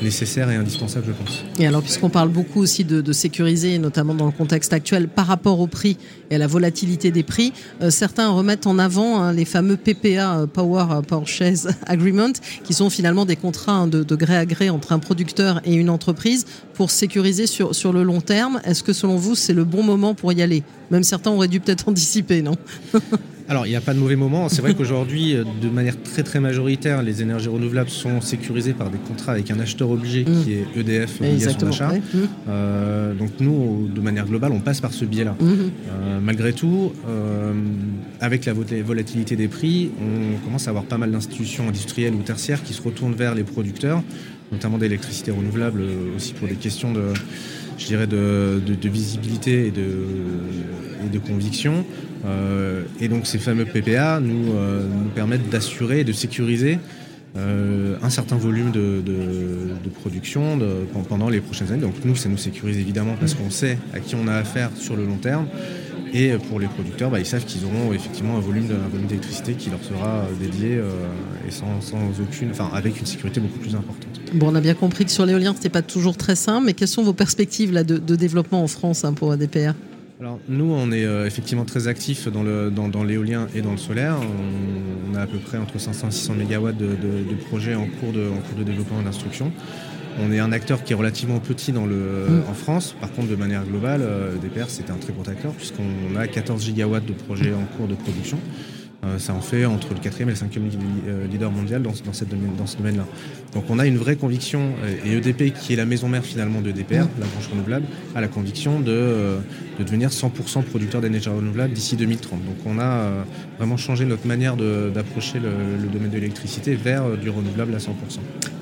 nécessaire et indispensable, je pense. Et alors, puisqu'on parle beaucoup aussi de, sécuriser, notamment dans le contexte actuel, par rapport au prix et à la volatilité des prix, euh, certains remettent en avant hein, les fameux PPA, euh, Power Purchase Agreement, qui sont finalement des contrats hein, de, de, gré à gré entre un producteur et une entreprise pour sécuriser sur, sur le long terme. Est-ce que selon vous, c'est le bon moment pour y aller? Même certains auraient dû peut-être anticiper, non? Alors, il n'y a pas de mauvais moment. C'est vrai qu'aujourd'hui, euh, de manière très très majoritaire, les énergies renouvelables sont sécurisées par des contrats avec un acheteur obligé Mm. qui est EDF son achat. Ouais. Mmh. Euh, donc nous, de manière globale, on passe par ce biais-là. Mmh. Euh, malgré tout, euh, avec la volatilité des prix, on commence à avoir pas mal d'institutions industrielles ou tertiaires qui se retournent vers les producteurs, notamment d'électricité renouvelable, aussi pour des questions de, je dirais, de, visibilité et de, conviction. Euh, et donc ces fameux PPA nous, euh, nous permettent d'assurer et de sécuriser euh, un certain volume de, production pendant les prochaines années. Donc nous, ça nous sécurise évidemment parce qu'on sait à qui on a affaire sur le long terme. Et pour les producteurs, bah, ils savent qu'ils auront effectivement un volume, d'électricité qui leur sera dédié euh, et sans, sans, aucune, enfin avec une sécurité beaucoup plus importante. Bon, on a bien compris que sur l'éolien, c'était pas toujours très simple, mais quelles sont vos perspectives là, de, de développement en France hein, pour ADPR alors nous, on est euh, effectivement très actifs dans, le, dans, dans l'éolien et dans le solaire. On, on, a à peu près entre 500 et 600 MW de, de, de, projets en cours de, en cours de développement et d'instruction. On est un acteur qui est relativement petit dans le, mmh. en France. Par contre, de manière globale, euh, DPR, c'est un très gros acteur puisqu'on a 14 gigawatts de projets en cours de production. Euh, ça en fait entre le quatrième et le cinquième leader mondial dans, dans, cette domaine, dans ce domaine-là. Donc on a une vraie conviction, et EDP, qui est la maison mère finalement de DPR, la branche renouvelable, a la conviction de, euh, de devenir 100% producteur d'énergie renouvelable d'ici 2030. Donc on a euh, vraiment changé notre manière d'approcher le, le, domaine de l'électricité vers euh, du renouvelable à 100%.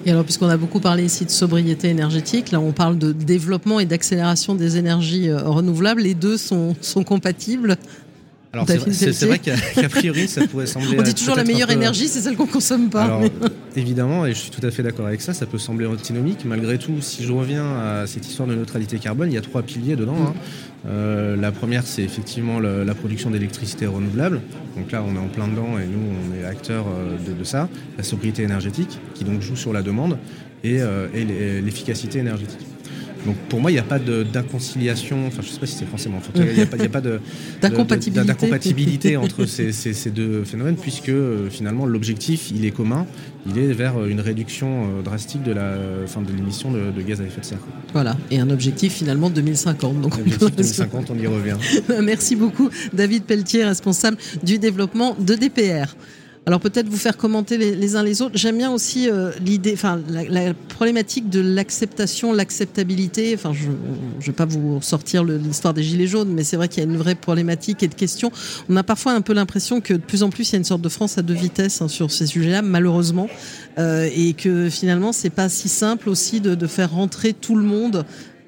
Et alors, puisqu'on a beaucoup parlé ici de sobriété énergétique, là on parle de développement et d'accélération des énergies renouvelables, les deux sont, sont compatibles alors c'est vrai qu'a qu priori ça pourrait sembler. On dit toujours la meilleure peu... énergie, c'est celle qu'on consomme pas. Alors, évidemment, et je suis tout à fait d'accord avec ça, ça peut sembler antinomique. Malgré tout, si je reviens à cette histoire de neutralité carbone, il y a trois piliers dedans. Hein. Euh, la première, c'est effectivement le, la production d'électricité renouvelable. Donc là, on est en plein dedans et nous, on est acteur de, de, ça. La sobriété énergétique, qui donc joue sur la demande, et, euh, et l'efficacité énergétique. Donc pour moi, il n'y a pas d'inconciliation, enfin je ne sais pas si c'est français, mais en il n'y a, a, pas d'incompatibilité entre ces, ces, ces, deux phénomènes, puisque euh, finalement l'objectif, il est commun, il est vers une réduction euh, drastique de la fin de l'émission de, de, gaz à effet de serre. Voilà, et un objectif finalement 2050. Donc objectif 2050, on y revient. Merci beaucoup, David Pelletier, responsable du développement de DPR. Alors peut-être vous faire commenter les, uns les autres. J'aime bien aussi euh, l'idée, enfin la, problématique de l'acceptation, l'acceptabilité. Enfin, je ne vais pas vous sortir l'histoire des gilets jaunes, mais c'est vrai qu'il y a une vraie problématique et de questions. On a parfois un peu l'impression que de plus en plus il y a une sorte de France à deux vitesses hein, sur ces sujets-là, malheureusement, euh, et que finalement c'est pas si simple aussi de, faire rentrer tout le monde.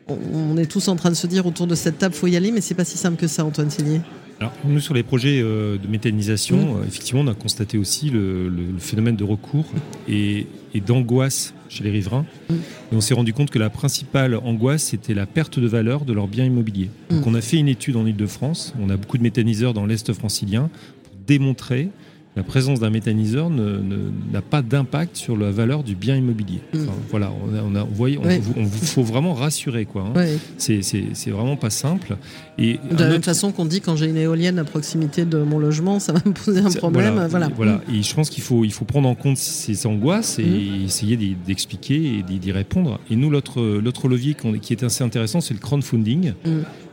On, est tous en train de se dire autour de cette table, faut y aller, mais c'est pas si simple que ça, Antoine Cellier. Alors, nous, sur les projets euh, de méthanisation, mmh. effectivement, on a constaté aussi le, le, le phénomène de recours et, et d'angoisse chez les riverains. Mmh. Et on s'est rendu compte que la principale angoisse, c'était la perte de valeur de leurs biens immobiliers. Mmh. Donc, on a fait une étude en Ile-de-France. On a beaucoup de méthaniseurs dans l'Est francilien pour démontrer la présence d'un méthaniseur n'a pas d'impact sur la valeur du bien immobilier. Enfin, mmh. Voilà, on a, on a, on voyez, on, ouais. on, vous faut vraiment rassurer, quoi. Hein. Ouais. C'est vraiment pas simple. Et de la même façon qu'on dit quand j'ai une éolienne à proximité de mon logement, ça va me poser un problème. Voilà. voilà. voilà. Mmh. Et je pense qu'il faut, il faut prendre en compte ces angoisses et mmh. essayer d'expliquer et d'y répondre. Et nous, l'autre levier qui est assez intéressant, c'est le crowdfunding.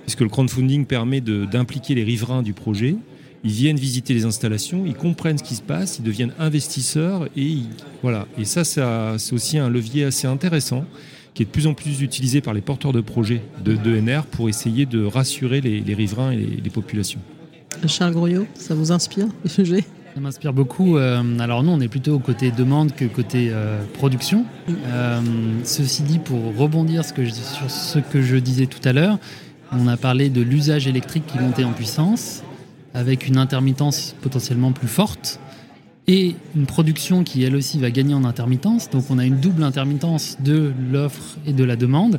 Puisque le crowdfunding permet d'impliquer les riverains du projet ils viennent visiter les installations, ils comprennent ce qui se passe, ils deviennent investisseurs et ils, voilà. Et ça, ça c'est aussi un levier assez intéressant qui est de plus en plus utilisé par les porteurs de projets de d'ENR pour essayer de rassurer les, les riverains et les, les, populations. Charles Goriot, ça vous inspire le sujet? Ça m'inspire beaucoup. Euh, alors nous, on est plutôt côté demande que côté euh, production. Euh, ceci dit, pour rebondir ce que je, sur ce que je disais tout à l'heure, on a parlé de l'usage électrique qui montait en puissance avec une intermittence potentiellement plus forte et une production qui elle aussi va gagner en intermittence. Donc on a une double intermittence de l'offre et de la demande.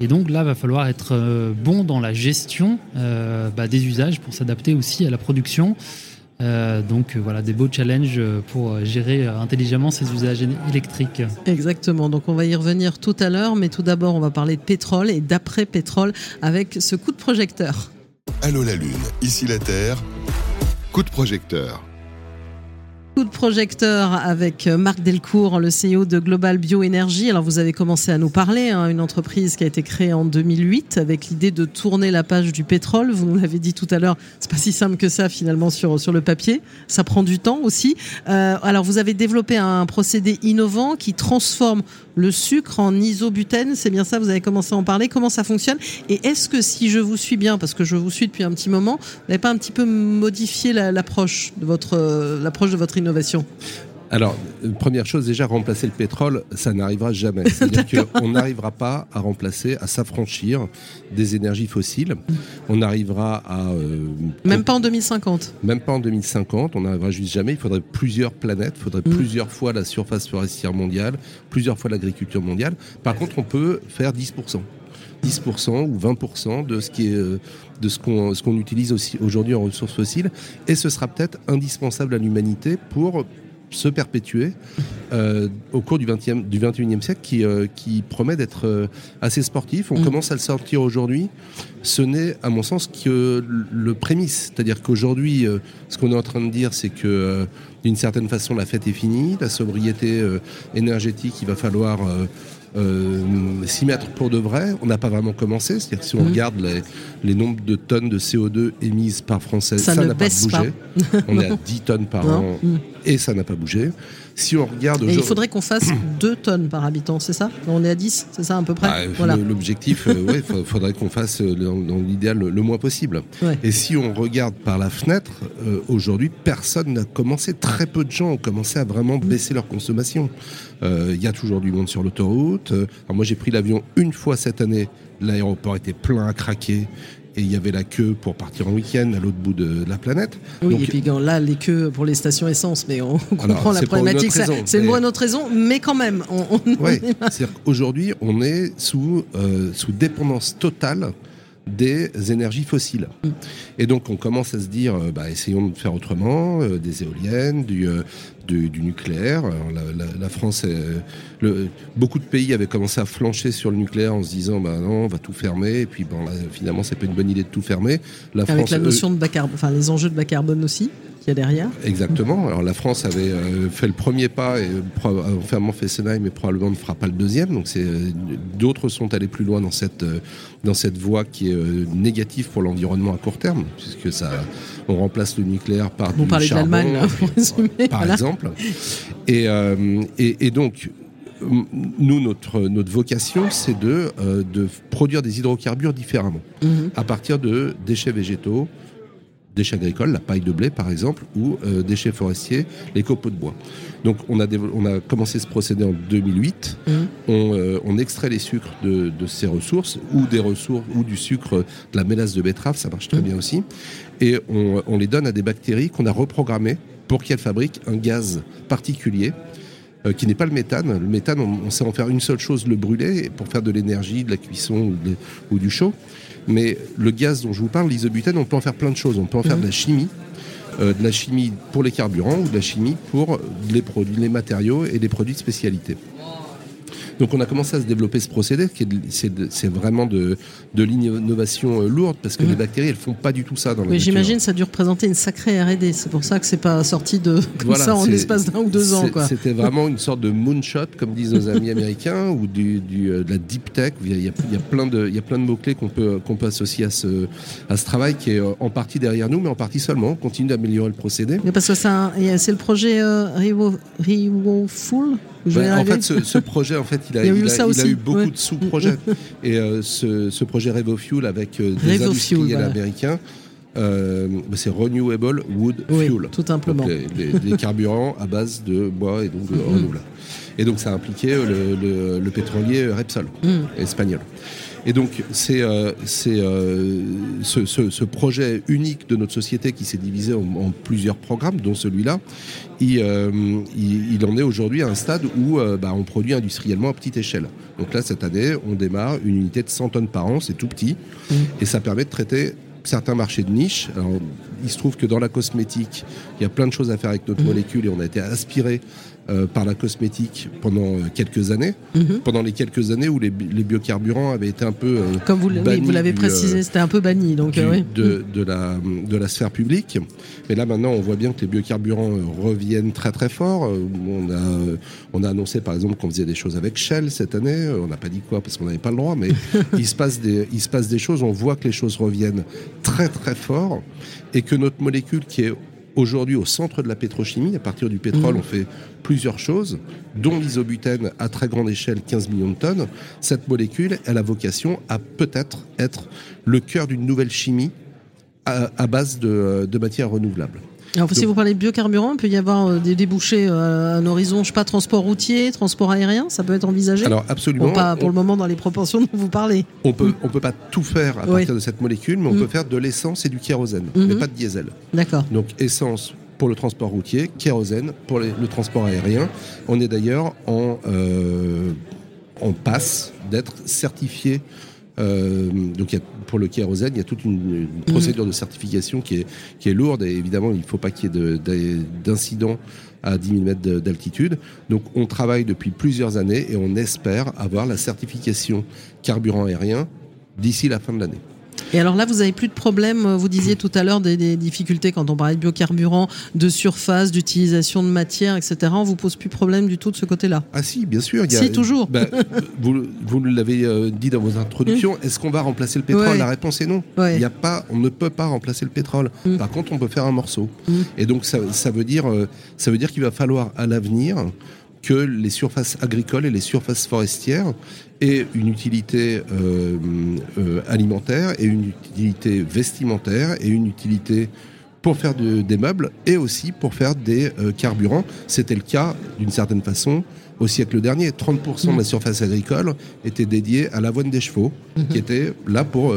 Et donc là, va falloir être euh, bon dans la gestion euh, bah, des usages pour s'adapter aussi à la production. Euh, donc voilà, des beaux challenges pour gérer intelligemment ces usages électriques. Exactement, donc on va y revenir tout à l'heure, mais tout d'abord on va parler de pétrole et d'après-pétrole avec ce coup de projecteur. Allô la Lune, ici la Terre, coup de projecteur de projecteur avec euh, Marc Delcourt, le CEO de Global Bioénergie. Alors vous avez commencé à nous parler, hein, une entreprise qui a été créée en 2008 avec l'idée de tourner la page du pétrole. Vous nous l'avez dit tout à l'heure, c'est pas si simple que ça finalement sur, sur le papier. Ça prend du temps aussi. Euh, alors vous avez développé un procédé innovant qui transforme le sucre en isobutène. C'est bien ça, vous avez commencé à en parler. Comment ça fonctionne? Et est-ce que si je vous suis bien, parce que je vous suis depuis un petit moment, vous n'avez pas un petit peu modifié l'approche de votre euh, l'approche de votre innovation alors, première chose, déjà, remplacer le pétrole, ça n'arrivera jamais. C'est-à-dire qu'on n'arrivera pas à remplacer, à s'affranchir des énergies fossiles. On n'arrivera à... Euh, même pas en 2050 Même pas en 2050, on n'arrivera juste jamais. Il faudrait plusieurs planètes, il faudrait mm. plusieurs fois la surface forestière mondiale, plusieurs fois l'agriculture mondiale. Par contre, on peut faire 10%. 10% ou 20% de ce qui est euh, de ce qu'on ce qu'on utilise aussi aujourd'hui en ressources fossiles et ce sera peut-être indispensable à l'humanité pour se perpétuer euh, au cours du, 20e, du 21e siècle qui, euh, qui promet d'être euh, assez sportif. On mm. commence à le sortir aujourd'hui. Ce n'est, à mon sens, que le prémisse. C'est-à-dire qu'aujourd'hui, ce qu'on est en train de dire, c'est que d'une certaine façon, la fête est finie. La sobriété énergétique, il va falloir euh, s'y mettre pour de vrai. On n'a pas vraiment commencé. C'est-à-dire que si on mmh. regarde les, les, nombres de tonnes de CO2 émises par Français, ça n'a pas bougé. on est à 10 tonnes par an mmh. et ça n'a pas bougé. Si on regarde il faudrait qu'on fasse 2 tonnes par habitant, c'est ça? On est à 10, c'est ça à peu près? Voilà. L'objectif, euh, il faudrait qu'on fasse euh, dans, l'idéal le, moins possible. Et si on regarde par la fenêtre, euh, aujourd'hui, personne n'a commencé, très peu de gens ont commencé à vraiment baisser leur consommation. Il y a toujours du monde sur l'autoroute. moi, j'ai pris l'avion une fois cette année. L'aéroport était plein à craquer et il y avait la queue pour partir en week-end à l'autre bout de la planète. Oui, et puis là, les queues pour les stations essence, mais on comprend la problématique. C'est une bonne autre raison, mais quand même. On, c'est-à-dire qu'aujourd'hui, on est sous, euh, sous dépendance totale des énergies fossiles. Et donc on commence à se dire, euh, bah, essayons de faire autrement, euh, des éoliennes, du, euh, du, nucléaire. la, France, le, beaucoup de pays avaient commencé à flancher sur le nucléaire en se disant, bah non, on va tout fermer. Et puis bon, là, finalement, c'est pas une bonne idée de tout fermer. La Avec la notion de bas carbone, enfin les enjeux de bas carbone aussi qu'il y a derrière. Exactement. Alors la France avait fait le premier pas et a fermement fait Senheim, mais probablement ne fera pas le deuxième. Donc c'est d'autres sont allés plus loin dans cette dans cette voie qui est négative pour l'environnement à court terme, puisque ça, on remplace le nucléaire par du charbon, par exemple. Euh, et, et, donc, nous, notre, notre vocation, c'est de, euh, de produire des hydrocarbures différemment, mhm. à partir de déchets végétaux, déchets agricoles, la paille de blé par exemple, ou euh, déchets forestiers, les copeaux de bois. Donc on a, on a commencé ce procédé en 2008. Mmh. Euh, on, extrait les sucres de, ces ressources, ou des ressources, ou du sucre de la mélasse de betterave, ça marche très mmh. bien aussi. Et on, les donne à des bactéries qu'on a reprogrammées pour qu'elles fabriquent un gaz particulier euh, qui n'est pas le méthane. Le méthane, on, sait en faire une seule chose, le brûler, pour faire de l'énergie, de la cuisson ou, du chaud. Mais le gaz dont je vous parle, l'isobutène, on peut en faire plein de choses. On peut en faire de la chimie, euh, de la chimie pour les carburants ou de la chimie pour les produits, les matériaux et les produits de spécialité. Donc on a commencé à se développer ce procédé, c'est vraiment de, de l'innovation euh, lourde, parce que les bactéries, elles font pas du tout ça dans la Oui, j'imagine ça a dû représenter une sacrée R&D, c'est pour ça que c'est pas sorti de comme ça en espace d'un ou deux ans. C'était vraiment une sorte de moonshot, comme disent nos amis américains, ou du, euh, de la deep tech. Il y a, il y a plein de, il y a plein de mots-clés qu'on peut, qu'on peut associer à ce, à ce travail qui est euh, en partie derrière nous, mais en partie seulement. On continue d'améliorer le procédé. Mais parce que c'est le projet euh, Full en fait, ce, projet, en fait, il a, eu, beaucoup de sous-projets. Et euh, ce, projet RevoFuel avec euh, des industriels américains, euh, bah, c'est Renewable Wood Fuel. Tout simplement. des carburants à base de bois et donc de renouvelable. Et donc ça a impliqué le, pétrolier Repsol, mm. espagnol. Et donc, c'est euh, euh, ce, projet unique de notre société qui s'est divisé en, plusieurs programmes, dont celui-là, euh, il, en est aujourd'hui à un stade où bah, on produit industriellement à petite échelle. Donc là, cette année, on démarre une unité de 100 tonnes par an, c'est tout petit, mmh. et ça permet de traiter certains marchés de niche. Il se trouve que dans la cosmétique, il y a plein de choses à faire avec notre molécule et on a été aspiré euh, par la cosmétique pendant euh, quelques années, Mhm. pendant les quelques années où les, bi- les biocarburants avaient été un peu euh, Comme vous, oui, l'avez précisé, c'était un peu banni. Donc, du- euh, oui. de, de la, de la sphère publique. Mais là maintenant, on voit bien que les biocarburants reviennent très très fort. On a, on a annoncé par exemple qu'on faisait des choses avec Shell cette année. On n'a pas dit quoi parce qu'on n'avait pas le droit, mais il, se passe des, il se passe des choses. On voit que les choses reviennent très très fort et que notre molécule qui est aujourd'hui au centre de la pétrochimie, à partir du pétrole, on fait plusieurs choses, dont l'isobutène à très grande échelle, 15 millions de tonnes. Cette molécule, elle a vocation à peut-être être le cœur d'une nouvelle chimie à, à base de, de matières renouvelables. Alors, si vous parlez de biocarburant, il peut y avoir euh, des débouchés euh, à un horizon, je sais pas, transport routier, transport aérien, ça peut être envisagé Alors absolument, Bon, pas pour on, le moment dans les proportions dont vous parlez. on peut on peut pas tout faire à Oui. partir de cette molécule, mais on Mm. peut faire de l'essence et du kérosène, Mhm. mais pas de diesel. D'accord. Donc essence pour le transport routier, kérosène pour les- le transport aérien. On est d'ailleurs en, euh, en passe d'être certifié. Euh, donc il y a- pour le kérosène, il y a toute une, une procédure de certification qui est, qui est lourde et évidemment il ne faut pas qu'il y ait de- de- d'incidents à 10 000 mètres de- d'altitude. Donc on travaille depuis plusieurs années et on espère avoir la certification carburant aérien d'ici la fin de l'année. Et alors là, vous avez plus de problème. euh, Vous disiez tout à l'heure des, des difficultés quand on parlait de biocarburant, de surface, d'utilisation de matière, etc. On vous pose plus de problème du tout de ce côté-là? Ah si, bien sûr. il y a- Si, toujours. Bah, vous vous l'avez euh, dit dans vos introductions. Est-ce qu'on va remplacer le pétrole? Ouais. La réponse est non. Ouais. Il y a pas, on ne peut pas remplacer le pétrole. Mm. Par contre, on peut faire un morceau. Mm. Et donc ça, ça veut dire, euh, ça veut dire qu'il va falloir à l'avenir que les surfaces agricoles et les surfaces forestières aient une utilité euh, euh, alimentaire et une utilité vestimentaire et une utilité pour faire de- des meubles et aussi pour faire des euh, carburants. C'était le cas d'une certaine façon au siècle dernier. 30% de la surface agricole était dédiée à l'avoine des chevaux, qui était là pour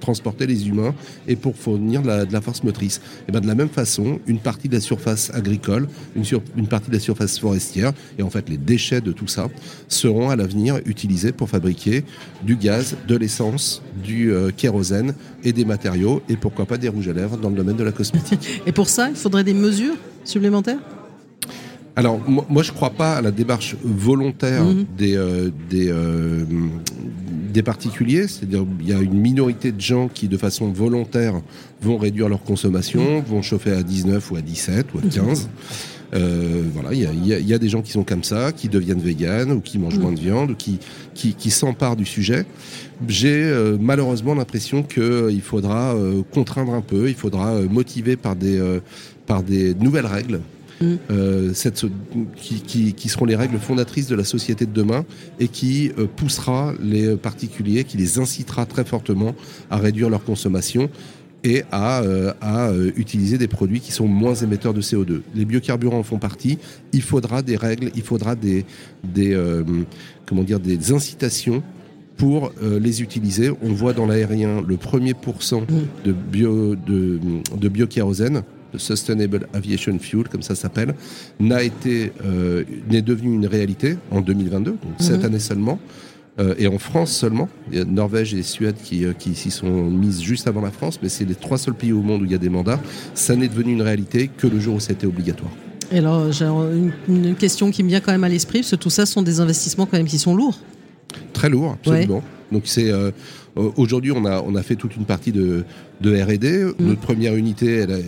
transporter les humains et pour fournir de la, force motrice. Ben de la même façon, une partie de la surface agricole, une partie de la surface forestière, et en fait les déchets de tout ça, seront à l'avenir utilisés pour fabriquer du gaz, de l'essence, du euh, kérosène et des matériaux, et pourquoi pas des rouges à lèvres dans le domaine de la cosmétique. Et pour ça, il faudrait des mesures supplémentaires? Alors, moi, je ne crois pas à la démarche volontaire Mhm. des, euh, des, euh, des particuliers. C'est-à-dire, il y a une minorité de gens qui, de façon volontaire, vont réduire leur consommation, vont chauffer à 19 ou à 17 ou à 15. Euh, voilà, il y y y a des gens qui sont comme ça, qui deviennent véganes ou qui mangent moins de viande ou qui, qui, qui s'emparent du sujet. J'ai euh, malheureusement l'impression qu'il faudra euh, contraindre un peu, il faudra euh, motiver par des, euh, par des nouvelles règles euh, cette, qui, qui, qui seront les règles fondatrices de la société de demain et qui euh, poussera les particuliers, qui les incitera très fortement à réduire leur consommation et à, euh, à euh, utiliser des produits qui sont moins émetteurs de CO2. Les biocarburants en font partie. Il faudra des règles, il faudra des, des, euh, comment dire, des incitations pour euh, les utiliser. On voit dans l'aérien le premier pourcent de, bio, de, de biokérosène, Sustainable Aviation Fuel, comme ça s'appelle, n'a été, euh, n'est devenu une réalité en 2022, donc cette année seulement. Euh, et en France seulement, il y a Norvège et Suède qui, euh, qui s'y sont mises juste avant la France, mais c'est les trois seuls pays au monde où il y a des mandats. Ça n'est devenu une réalité que le jour où été obligatoire. Et alors, j'ai une, une question qui me vient quand même à l'esprit, parce que tout ça sont des investissements quand même qui sont lourds. Très lourd, absolument. Donc c'est euh, aujourd'hui on a on a fait toute une partie de de R&D. Notre première unité, elle, est-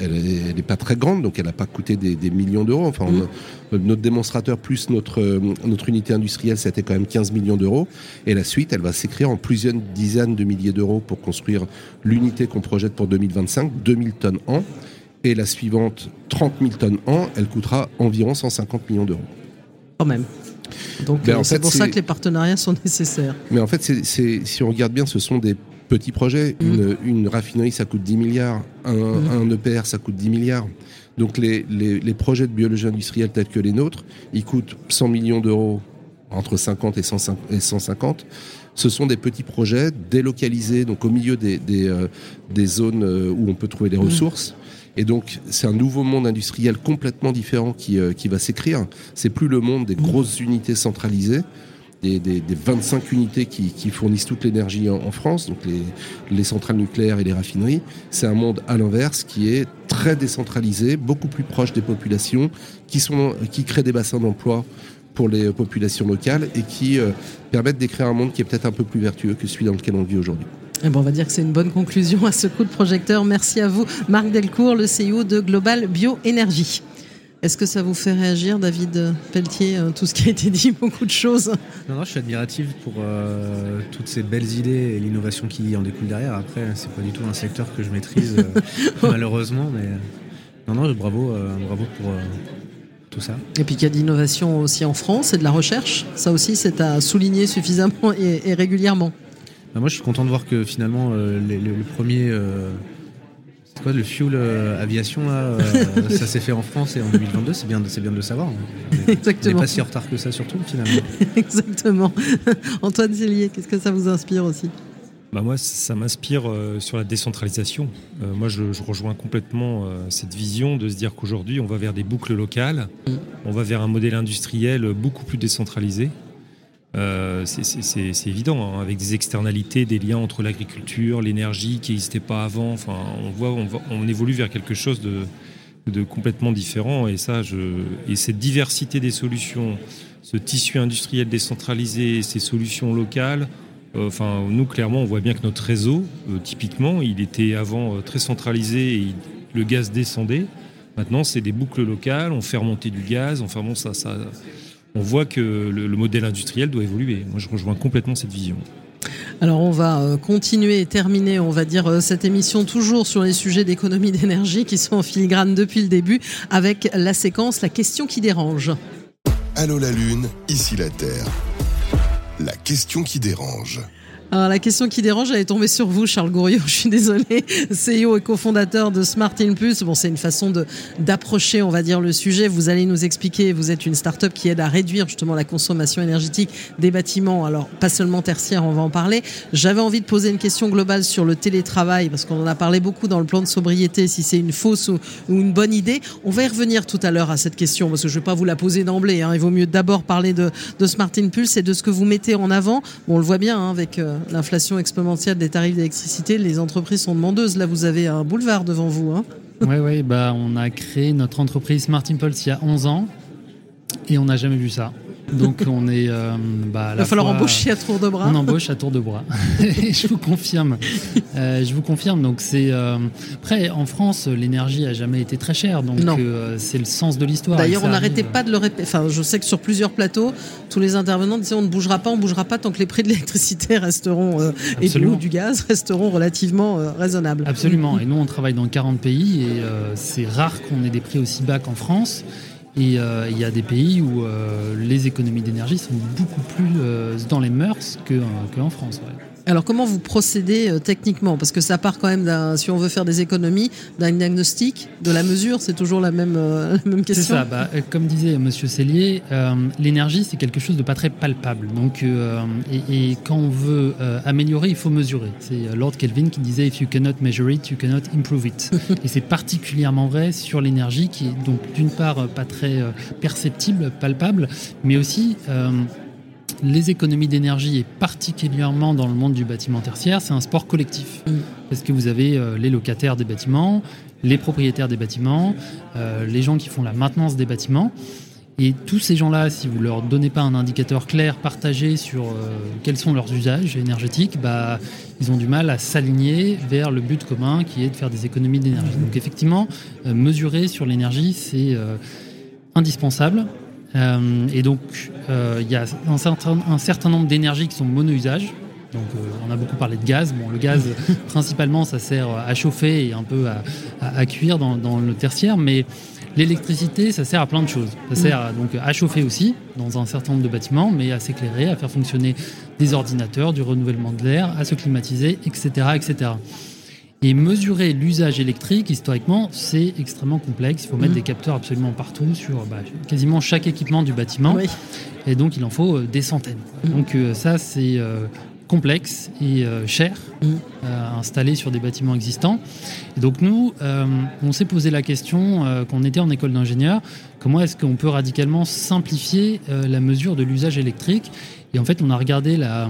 elle, est- elle est pas très grande, donc elle n'a pas coûté des, des millions d'euros. Enfin, on a- notre démonstrateur plus notre euh, notre unité industrielle, c'était quand même 15 millions d'euros. Et la suite, elle va s'écrire en plusieurs dizaines de milliers d'euros pour construire l'unité qu'on projette pour 2025, 2000 tonnes an. Et la suivante, 30 000 tonnes an, elle coûtera environ 150 millions d'euros. Quand même. Donc Ben, euh, c'est pour ça que les partenariats sont nécessaires. Mais en fait, si on regarde bien, ce sont des petits projets. Une, une raffinerie, ça coûte 10 milliards. Un, un EPR, ça coûte 10 milliards. Donc les, les, les projets de biologie industrielle tels que les nôtres, ils coûtent 100 millions d'euros, entre 50 et 150. et 150. Ce sont des petits projets délocalisés, donc au milieu des, des, euh, des zones euh, où on peut trouver les ressources. Et donc, c'est un nouveau monde industriel complètement différent qui, euh, qui va s'écrire. C'est plus le monde des grosses unités centralisées. des, des- des 25 unités qui, qui fournissent toute l'énergie en, France, donc les, les centrales nucléaires et les raffineries. C'est un monde à l'inverse qui est très décentralisé, beaucoup plus proche des populations, qui, sont, qui crée des bassins d'emploi pour les populations locales et qui euh, permettent d'écrire un monde qui est peut-être un peu plus vertueux que celui dans lequel on vit aujourd'hui. Eh ben, on va dire que c'est une bonne conclusion à ce coup de projecteur. Merci à vous, Marc Delcourt, le CEO de Global Bioénergie. Est-ce que ça vous fait réagir, David Pelletier, euh, tout ce qui a été dit, beaucoup de choses? Non, non, je suis admiratif pour euh, toutes ces belles idées et l'innovation qui en découle derrière. Après, c'est pas du tout un secteur que je maîtrise, euh, malheureusement, mais non, non, bravo, euh, bravo pour tout ça. Et puis qu'il y a de l'innovation aussi en France et de la recherche. Ça aussi, c'est à souligner suffisamment et, et régulièrement. Bah, moi, je suis content de voir que finalement, euh, les- le, le premier. euh, c'est quoi le fuel euh, aviation là, euh, Ça s'est fait en France et en 2022, c'est bien, de- c'est bien de le savoir. On n'est Exactement. pas si en retard que ça, surtout finalement. Exactement. Antoine Cellier, qu'est-ce que ça vous inspire aussi? Bah moi, ça m'inspire euh, sur la décentralisation. Euh, moi, je, je rejoins complètement euh, cette vision de se dire qu'aujourd'hui, on va vers des boucles locales, on va vers un modèle industriel beaucoup plus décentralisé. Euh, c'est- évident, hein, avec des externalités, des liens entre l'agriculture, l'énergie qui n'existaient pas avant. Enfin, on voit, on, évolue vers quelque chose de, complètement différent. Et ça, et cette diversité des solutions, ce tissu industriel décentralisé, ces solutions locales, euh, Enfin, nous, clairement, on voit bien que notre réseau, euh, typiquement, il était avant très centralisé et le gaz descendait. Maintenant, c'est des boucles locales, on fait remonter du gaz, enfin bon, ça, ça, on voit que le, le modèle industriel doit évoluer. Moi, je rejoins complètement cette vision. Alors on va euh, continuer et terminer, on va dire, euh, cette émission toujours sur les sujets d'économie d'énergie qui sont en filigrane depuis le début avec la séquence La question qui dérange. Allô la Lune, ici la Terre. La question qui dérange. Alors, la question qui dérange, elle est tombée sur vous, Charles Gouriot. Je suis désolée, CEO et cofondateur de Smart Impulse. Bon, c'est une façon d'approcher, on va dire, le sujet. Vous allez nous expliquer. Vous êtes une start-up qui aide à réduire justement la consommation énergétique des bâtiments. Alors, pas seulement tertiaires, on va en parler. J'avais envie de poser une question globale sur le télétravail parce qu'on en a parlé beaucoup dans le plan de sobriété. Si c'est une fausse ou, une bonne idée, on va y revenir tout à l'heure à cette question parce que je vais pas vous la poser d'emblée. hein. Il vaut mieux d'abord parler de, de Smart Impulse et de ce que vous mettez en avant. Bon, on le voit bien hein, avec euh, l'inflation exponentielle des tarifs d'électricité, les entreprises sont demandeuses. Là, vous avez un boulevard devant vous. Hein. Ouais, bah, on a créé notre entreprise Smart Impulse il y a 11 ans et on n'a jamais vu ça. Donc on est. euh, bah, Il va falloir fois- embaucher à tour de bras. On embauche à tour de bras. je vous confirme. Euh, je vous confirme. Donc c'est euh, après en France, l'énergie a jamais été très chère, donc c'est le sens de l'histoire. D'ailleurs, on n'arrêtait pas de le répéter. Enfin, je sais que sur plusieurs plateaux, tous les intervenants disaient on ne bougera pas, on ne bougera pas tant que les prix de l'électricité resteront et du, gaz resteront relativement raisonnables. Absolument. Et nous, on travaille dans 40 pays et c'est rare qu'on ait des prix aussi bas qu'en France. Et euh, il y a des pays où euh, les économies d'énergie sont beaucoup plus euh, dans les mœurs que, qu'en France. Alors, comment vous procédez euh, techniquement? Parce que ça part quand même d'un, si on veut faire des économies, d'un diagnostic, de la mesure, c'est toujours la même, euh, la même C'est question. ça. Bah, euh, comme disait Monsieur Cellier, euh, l'énergie c'est quelque chose de pas très palpable. Donc, euh, et, et quand on veut euh, améliorer, il faut mesurer. C'est Lord Kelvin qui disait "If you cannot measure it, you cannot improve it". et c'est particulièrement vrai sur l'énergie, qui est donc d'une part pas très euh, perceptible, palpable, mais aussi euh, les économies d'énergie et particulièrement dans le monde du bâtiment tertiaire, c'est un sport collectif. Mm. Parce que vous avez euh, les locataires des bâtiments, les propriétaires des bâtiments, euh, les gens qui font la maintenance des bâtiments. Et tous ces gens-là, si vous leur donnez pas un indicateur clair, partagé sur euh, quels sont leurs usages énergétiques, bah, ils ont du mal à s'aligner vers le but commun qui est de faire des économies d'énergie. Donc effectivement, mesurer sur l'énergie, c'est indispensable. Euh, et donc, euh, il y a un certain, nombre d'énergies qui sont mono-usage. Donc, euh, on a beaucoup parlé de gaz. Bon, le gaz, principalement, ça sert à chauffer et un peu à, cuire dans, dans le tertiaire, mais l'électricité, ça sert à plein de choses. Ça sert à, donc à chauffer aussi dans un certain nombre de bâtiments, mais à s'éclairer, à faire fonctionner des ordinateurs, du renouvellement de l'air, à se climatiser, etc., etc. Et mesurer l'usage électrique, historiquement, c'est extrêmement complexe. Il faut mettre Mhm. des capteurs absolument partout sur bah, quasiment chaque équipement du bâtiment. Oui. Et donc, il en faut euh, des centaines. Mhm. Donc, euh, ça, c'est euh, complexe et cher Mm. à installer sur des bâtiments existants. Et donc nous, on s'est posé la question quand on était en école d'ingénieur, comment est-ce qu'on peut radicalement simplifier la mesure de l'usage électrique? Et en fait, on a regardé la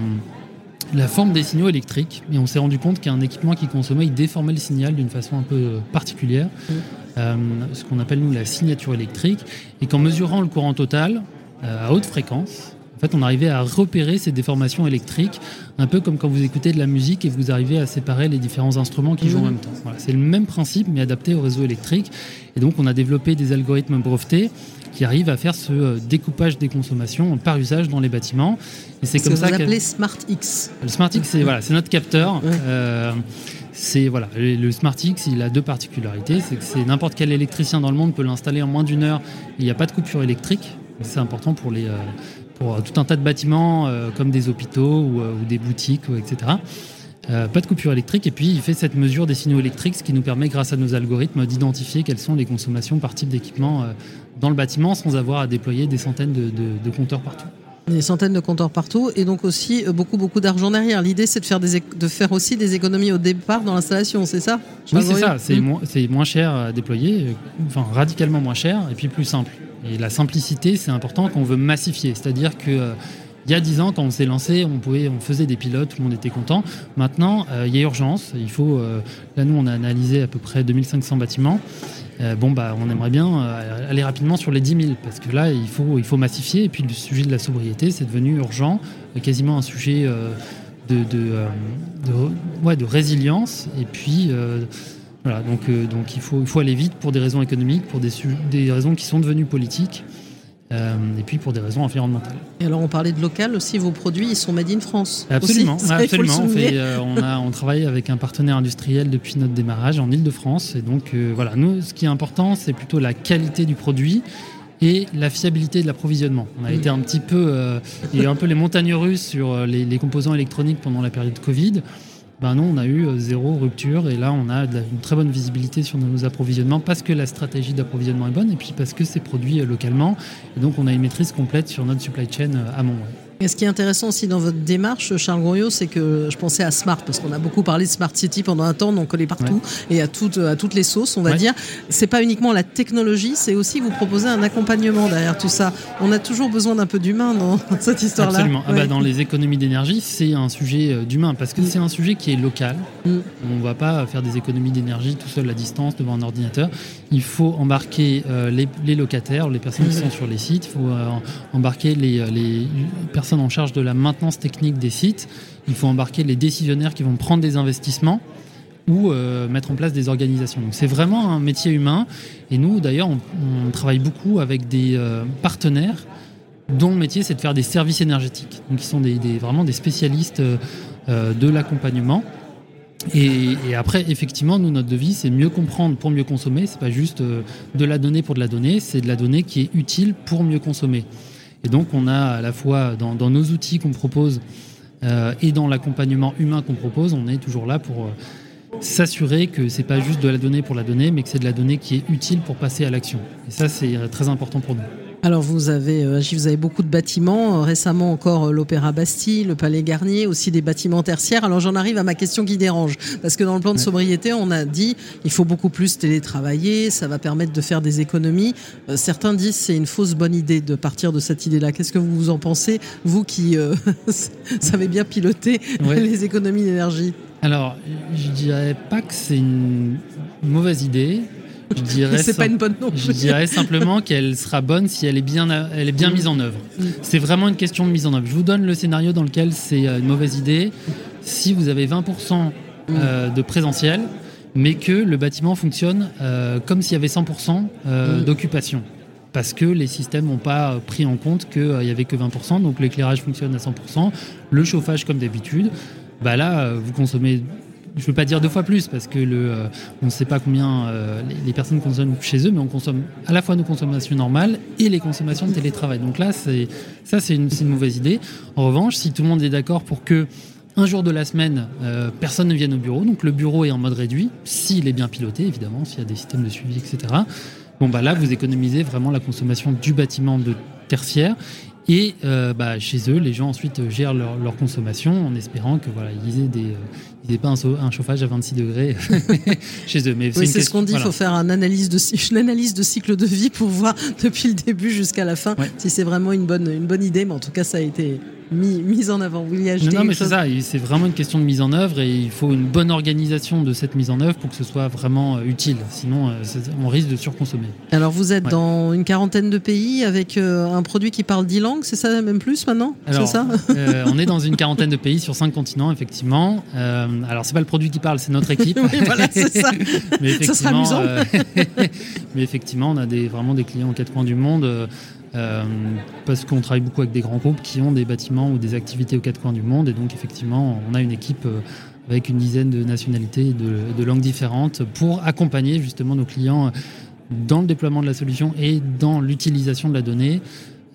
la forme des signaux électriques et on s'est rendu compte qu'un équipement qui consommait, il déformait le signal d'une façon un peu particulière, Mm. euh, ce qu'on appelle nous la signature électrique, et qu'en mesurant le courant total euh, à haute fréquence, en fait, on arrivait à repérer ces déformations électriques, un peu comme quand vous écoutez de la musique et vous arrivez à séparer les différents instruments qui jouent en Mhm. même temps. Voilà, c'est le même principe, mais adapté au réseau électrique. Et donc, on a développé des algorithmes brevetés qui arrivent à faire ce euh, découpage des consommations par usage dans les bâtiments. Et c'est Ce comme que ça vous appelez SmartX. le SmartX, c'est voilà, c'est notre capteur. Ouais. Euh, c'est voilà, le SmartX, il a deux particularités. C'est que c'est n'importe quel électricien dans le monde peut l'installer en moins d'une heure. Il n'y a pas de coupure électrique. C'est important pour les euh, pour tout un tas de bâtiments comme des hôpitaux ou, ou des boutiques, ou etc. Euh, pas de coupure électrique et puis il fait cette mesure des signaux électriques, ce qui nous permet, grâce à nos algorithmes, d'identifier quelles sont les consommations par type d'équipement euh, dans le bâtiment sans avoir à déployer des centaines de, de- de compteurs partout. Des centaines de compteurs partout et donc aussi euh, beaucoup beaucoup d'argent derrière. L'idée c'est de faire des éc- de faire aussi des économies au départ dans l'installation, c'est ça? Oui, c'est ça. C'est moins, cher à déployer, enfin radicalement moins cher et puis plus simple. Et la simplicité, c'est important quand on veut massifier. C'est-à-dire que euh, il y a 10 ans, quand on s'est lancé, on, pouvait, on faisait des pilotes, tout le monde était content. Maintenant, euh, il y a urgence. Il faut, euh, là, nous, on a analysé à peu près 2500 bâtiments. Euh, bon, bah, on aimerait bien euh, aller rapidement sur les 10 000 parce que là, il faut, massifier. Et puis, le sujet de la sobriété, c'est devenu urgent, euh, quasiment un sujet de, de, résilience. Et puis, voilà, donc, il, faut, aller vite pour des raisons économiques, pour des, des raisons qui sont devenues politiques, euh, et puis pour des raisons environnementales. Et alors on parlait de local aussi, vos produits ils sont made in France. Absolument, aussi. Absolument. On, souligner. fait, euh, on, a, on travaille avec un partenaire industriel depuis notre démarrage en Ile-de-France. Et donc, euh, voilà, nous, ce qui est important, c'est plutôt la qualité du produit et la fiabilité de l'approvisionnement. On a été un petit peu, il y a eu un peu les montagnes russes sur les, les composants électroniques pendant la période Covid. Ben non, on a eu euh, zéro rupture et là, on a une très bonne visibilité sur nos approvisionnements parce que la stratégie d'approvisionnement est bonne et puis parce que c'est produit euh, localement. Et donc, on a une maîtrise complète sur notre supply chain euh, amont. Et ce qui est intéressant aussi dans votre démarche, Charles Goriot, c'est que je pensais à Smart, parce qu'on a beaucoup parlé de Smart City pendant un temps, on en collait partout, et à toutes, à toutes les sauces, on va Ouais. dire. C'est pas uniquement la technologie, c'est aussi vous proposer un accompagnement derrière tout ça. On a toujours besoin d'un peu d'humain dans cette histoire-là. Absolument. Ah Ouais. bah, dans les économies d'énergie, c'est un sujet euh, d'humain parce que c'est un sujet qui est local. Mm. On ne va pas faire des économies d'énergie tout seul à distance devant un ordinateur. Il faut embarquer euh, les, locataires, les personnes qui sont sur les sites. Il faut euh, embarquer les, euh, les personnes en charge de la maintenance technique des sites. Il faut embarquer les décisionnaires qui vont prendre des investissements ou mettre en place des organisations. Donc c'est vraiment un métier humain. Et nous, d'ailleurs, on, travaille beaucoup avec des partenaires dont le métier c'est de faire des services énergétiques. Donc ils sont vraiment des spécialistes de l'accompagnement. Et, après, effectivement, nous, notre devise, c'est mieux comprendre pour mieux consommer. C'est pas juste euh, de la donnée pour de la donnée, c'est de la donnée qui est utile pour mieux consommer. Et donc, on a à la fois dans, nos outils qu'on propose euh, et dans l'accompagnement humain qu'on propose, on est toujours là pour euh, s'assurer que c'est pas juste de la donnée pour la donnée, mais que c'est de la donnée qui est utile pour passer à l'action. Et ça, c'est très important pour nous. Alors vous avez euh, agi, vous avez beaucoup de bâtiments, Euh, récemment encore euh, l'Opéra Bastille, le Palais Garnier, aussi des bâtiments tertiaires. Alors j'en arrive à ma question qui dérange, parce que dans le plan de sobriété, on a dit il faut beaucoup plus télétravailler, ça va permettre de faire des économies. Certains disent c'est une fausse bonne idée de partir de cette idée-là. Qu'est-ce que vous en pensez, vous qui euh, savez bien piloter Ouais. les économies d'énergie? Alors, je dirais pas que c'est une mauvaise idée. Je dirais, C'est pas sim- une bonne non je plus. dirais simplement qu'elle sera bonne si elle est bien, elle est bien mise en œuvre. Mm. C'est vraiment une question de mise en œuvre. Je vous donne le scénario dans lequel c'est euh, une mauvaise idée. Si vous avez 20% euh, de présentiel, mais que le bâtiment fonctionne euh, comme s'il y avait 100% euh, Mm. d'occupation. Parce que les systèmes n'ont pas pris en compte qu'il n'y avait que 20%, donc l'éclairage fonctionne à 100%, le chauffage comme d'habitude. Bah là, vous consommez je ne veux pas dire deux fois plus parce que le, euh, on ne sait pas combien euh, les, personnes consomment chez eux, mais on consomme à la fois nos consommations normales et les consommations de télétravail. Donc là, c'est, ça, c'est une, c'est une mauvaise idée. En revanche, si tout le monde est d'accord pour que un jour de la semaine, euh, personne ne vienne au bureau, donc le bureau est en mode réduit, s'il est bien piloté, évidemment, s'il y a des systèmes de suivi, etc. Bon, bah là, vous économisez vraiment la consommation du bâtiment de tertiaire Et euh, bah, chez eux, les gens ensuite gèrent leur, leur consommation en espérant que voilà, ils aient des, euh, ils aient pas un, chauffage à 26 degrés chez eux. Mais Oui, c'est ce qu'on dit, il voilà. faut faire un analyse de, une analyse de cycle de vie pour voir depuis le début jusqu'à la fin Ouais. si c'est vraiment une bonne, une bonne idée. Mais en tout cas, ça a été mis, mis en avant. Vous vouliez Non, mais c'est ça, c'est vraiment une question de mise en œuvre et il faut une bonne organisation de cette mise en œuvre pour que ce soit vraiment euh, utile. Sinon, euh, on risque de surconsommer. Alors, vous êtes Ouais. dans une quarantaine de pays avec euh, un produit qui parle 10 langues, c'est ça, même plus maintenant? Alors, ça? euh, on est dans une quarantaine de pays sur cinq continents, effectivement. Euh, alors, c'est pas le produit qui parle, c'est notre équipe. Oui, voilà, c'est ça. mais Ça sera amusant. euh, mais effectivement, on a des, vraiment des clients aux quatre coins du monde. Euh, parce qu'on travaille beaucoup avec des grands groupes qui ont des bâtiments ou des activités aux quatre coins du monde. Et donc, effectivement, on a une équipe euh, avec une dizaine de nationalités et de langues différentes pour accompagner justement nos clients dans le déploiement de la solution et dans l'utilisation de la donnée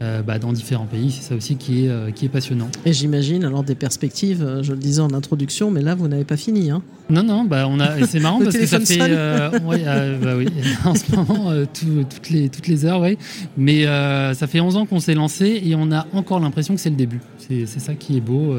euh, bah, dans différents pays. C'est ça aussi qui est, euh, qui est passionnant. Et j'imagine alors des perspectives, euh, je le disais en introduction, mais là, vous n'avez pas fini. Hein. Non, non, bah on a, et c'est marrant parce que ça fait, ouais, euh, bah oui, en ce moment tout- toutes les toutes les heures, oui. Mais ça fait 11 ans qu'on s'est lancé et on a encore l'impression que c'est le début. C'est ça qui est beau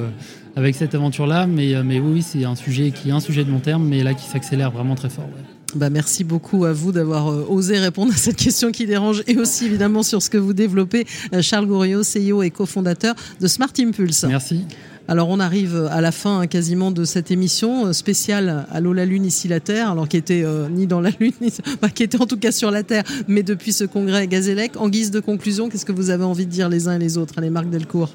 avec cette aventure-là. Mais mais oui, oui, c'est un sujet qui est un sujet de long terme, mais là qui s'accélère vraiment très fort. ouais. Bah, merci beaucoup à vous d'avoir euh, osé répondre à cette question qui dérange et aussi évidemment sur ce que vous développez. Euh, Charles Gouriot, CEO et cofondateur de Smart Impulse. Merci. Alors on arrive à la fin hein, quasiment de cette émission euh, spéciale Allô la Lune, ici la Terre, alors qui était euh, ni dans la Lune, ni, enfin, qui était en tout cas sur la Terre, mais depuis ce congrès Gazélec. En guise de conclusion, qu'est-ce que vous avez envie de dire les uns et les autres? Allez, Marc Delcourt.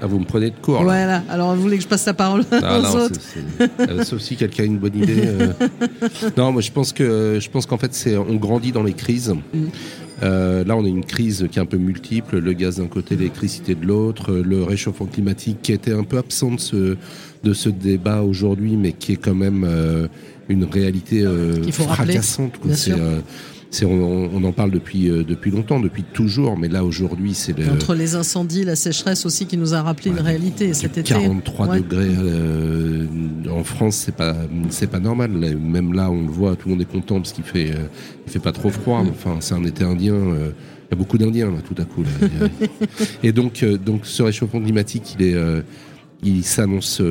Ah, vous me prenez de court. là. Voilà, alors vous voulez que je passe la parole Ah, aux non, autres euh, sauf si quelqu'un a une bonne idée. euh. Non, moi je pense que je pense qu'en fait c'est on grandit dans les crises. Mm. Euh, là, on a une crise qui est un peu multiple, le gaz d'un côté, l'électricité de l'autre, le réchauffement climatique qui était un peu absent de ce, de ce débat aujourd'hui, mais qui est quand même euh, une réalité euh, fracassante. quoi. On, on en parle depuis, euh, depuis longtemps, depuis toujours, mais là aujourd'hui, c'est le, Entre les incendies, la sécheresse aussi qui nous a rappelé une réalité cet été. 43 Ouais. degrés euh, en France, c'est pas c'est pas normal. Même là, on le voit, tout le monde est content parce qu'il fait euh, il fait pas trop froid. mais Enfin, c'est un été indien. euh, il y a beaucoup d'Indiens là, tout à coup. là. Et donc donc ce réchauffement climatique, il est il s'annonce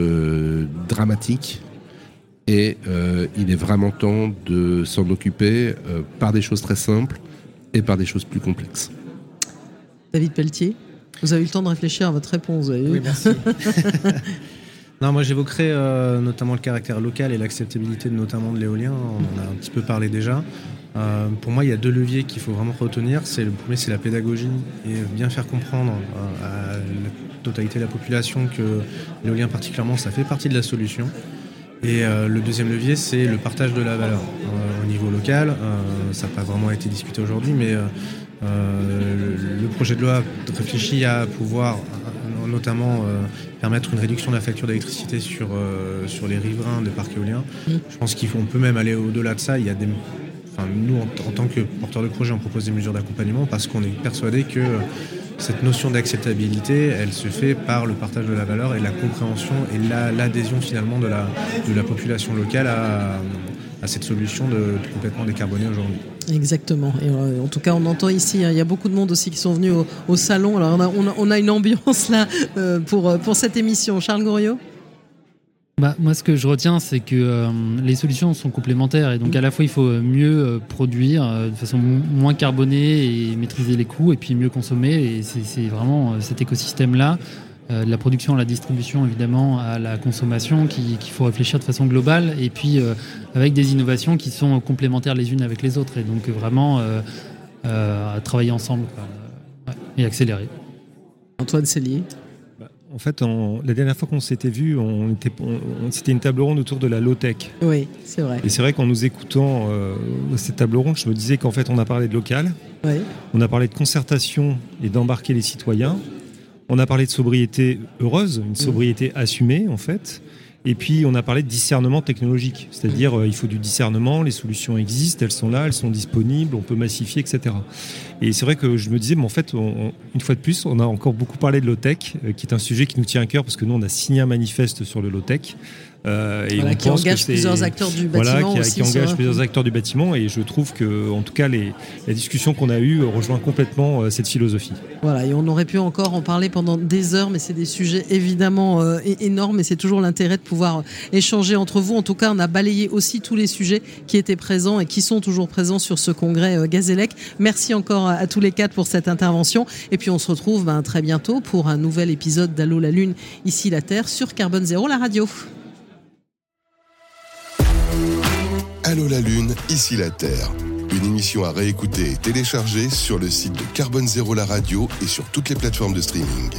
dramatique. Et euh, il est vraiment temps de s'en occuper euh, par des choses très simples et par des choses plus complexes. David Pelletier, vous avez eu le temps de réfléchir à votre réponse. vous avez vu Oui, merci. non, moi j'évoquerai euh, notamment le caractère local et l'acceptabilité de, notamment de l'éolien. On en a un petit peu parlé déjà. Euh, pour moi, il y a deux leviers qu'il faut vraiment retenir. C'est le premier, c'est la pédagogie et bien faire comprendre euh, à la totalité de la population que l'éolien particulièrement, ça fait partie de la solution. Et euh, le deuxième levier, c'est le partage de la valeur Euh, au niveau local. euh, ça n'a pas vraiment été discuté aujourd'hui, mais euh, euh, le, le projet de loi réfléchit à pouvoir euh, notamment euh, permettre une réduction de la facture d'électricité sur, euh, sur les riverains des parcs éoliens. Mm. Je pense qu'on peut même aller au-delà de ça. Il y a des, enfin, nous, en, en tant que porteurs de projet, on propose des mesures d'accompagnement parce qu'on est persuadé que euh, cette notion d'acceptabilité, elle se fait par le partage de la valeur et la compréhension et la- l'adhésion finalement de la, de la population locale à, cette solution de, complètement décarbonée aujourd'hui. Exactement. Et euh, en tout cas, on entend ici, hein, il y a beaucoup de monde aussi qui sont venus au, salon. Alors, on a une ambiance là euh, pour, euh, pour cette émission. Charles Goriot? Bah, moi, ce que je retiens, c'est que euh, les solutions sont complémentaires et donc à la fois il faut mieux euh, produire euh, de façon mo- moins carbonée et maîtriser les coûts et puis mieux consommer. Et c'est vraiment euh, cet écosystème-là, euh, de la production à la distribution évidemment, à la consommation, qui- qu'il faut réfléchir de façon globale et puis euh, avec des innovations qui sont complémentaires les unes avec les autres et donc vraiment euh, euh, à travailler ensemble et accélérer. Antoine Cellier. En fait, la dernière fois qu'on s'était vu, on était, on- c'était une table ronde autour de la low-tech. Oui, c'est vrai. Et c'est vrai qu'en nous écoutant euh, cette table ronde, je me disais qu'en fait, on a parlé de local, Oui. on a parlé de concertation et d'embarquer les citoyens, on a parlé de sobriété heureuse, une sobriété assumée en fait, et puis on a parlé de discernement technologique, c'est-à-dire euh, il faut du discernement, les solutions existent, elles sont là, elles sont disponibles, on peut massifier, etc. Et c'est vrai que je me disais, mais en fait, une fois de plus, on a encore beaucoup parlé de low-tech, euh, qui est un sujet qui nous tient à cœur parce que nous, on a signé un manifeste sur le low-tech. Euh, et Voilà, on qui pense que engage c'est- plusieurs acteurs du voilà, bâtiment qui, aussi qui engage sur- plusieurs acteurs du bâtiment. Et je trouve que, en tout cas, les, la discussion qu'on a eue rejoint complètement euh, cette philosophie. Voilà, et on aurait pu encore en parler pendant des heures, mais c'est des sujets évidemment euh, énormes et c'est toujours l'intérêt de pouvoir échanger entre vous. En tout cas, on a balayé aussi tous les sujets qui étaient présents et qui sont toujours présents sur ce congrès euh, Gazélec. Merci encore à, à tous les quatre pour cette intervention. Et puis on se retrouve ben, très bientôt pour un nouvel épisode d'Allô la Lune, ici la Terre, sur Carbone Zéro, la radio. Allô la Lune, ici la Terre. Une émission à réécouter et télécharger sur le site de Carbone Zéro la radio et sur toutes les plateformes de streaming.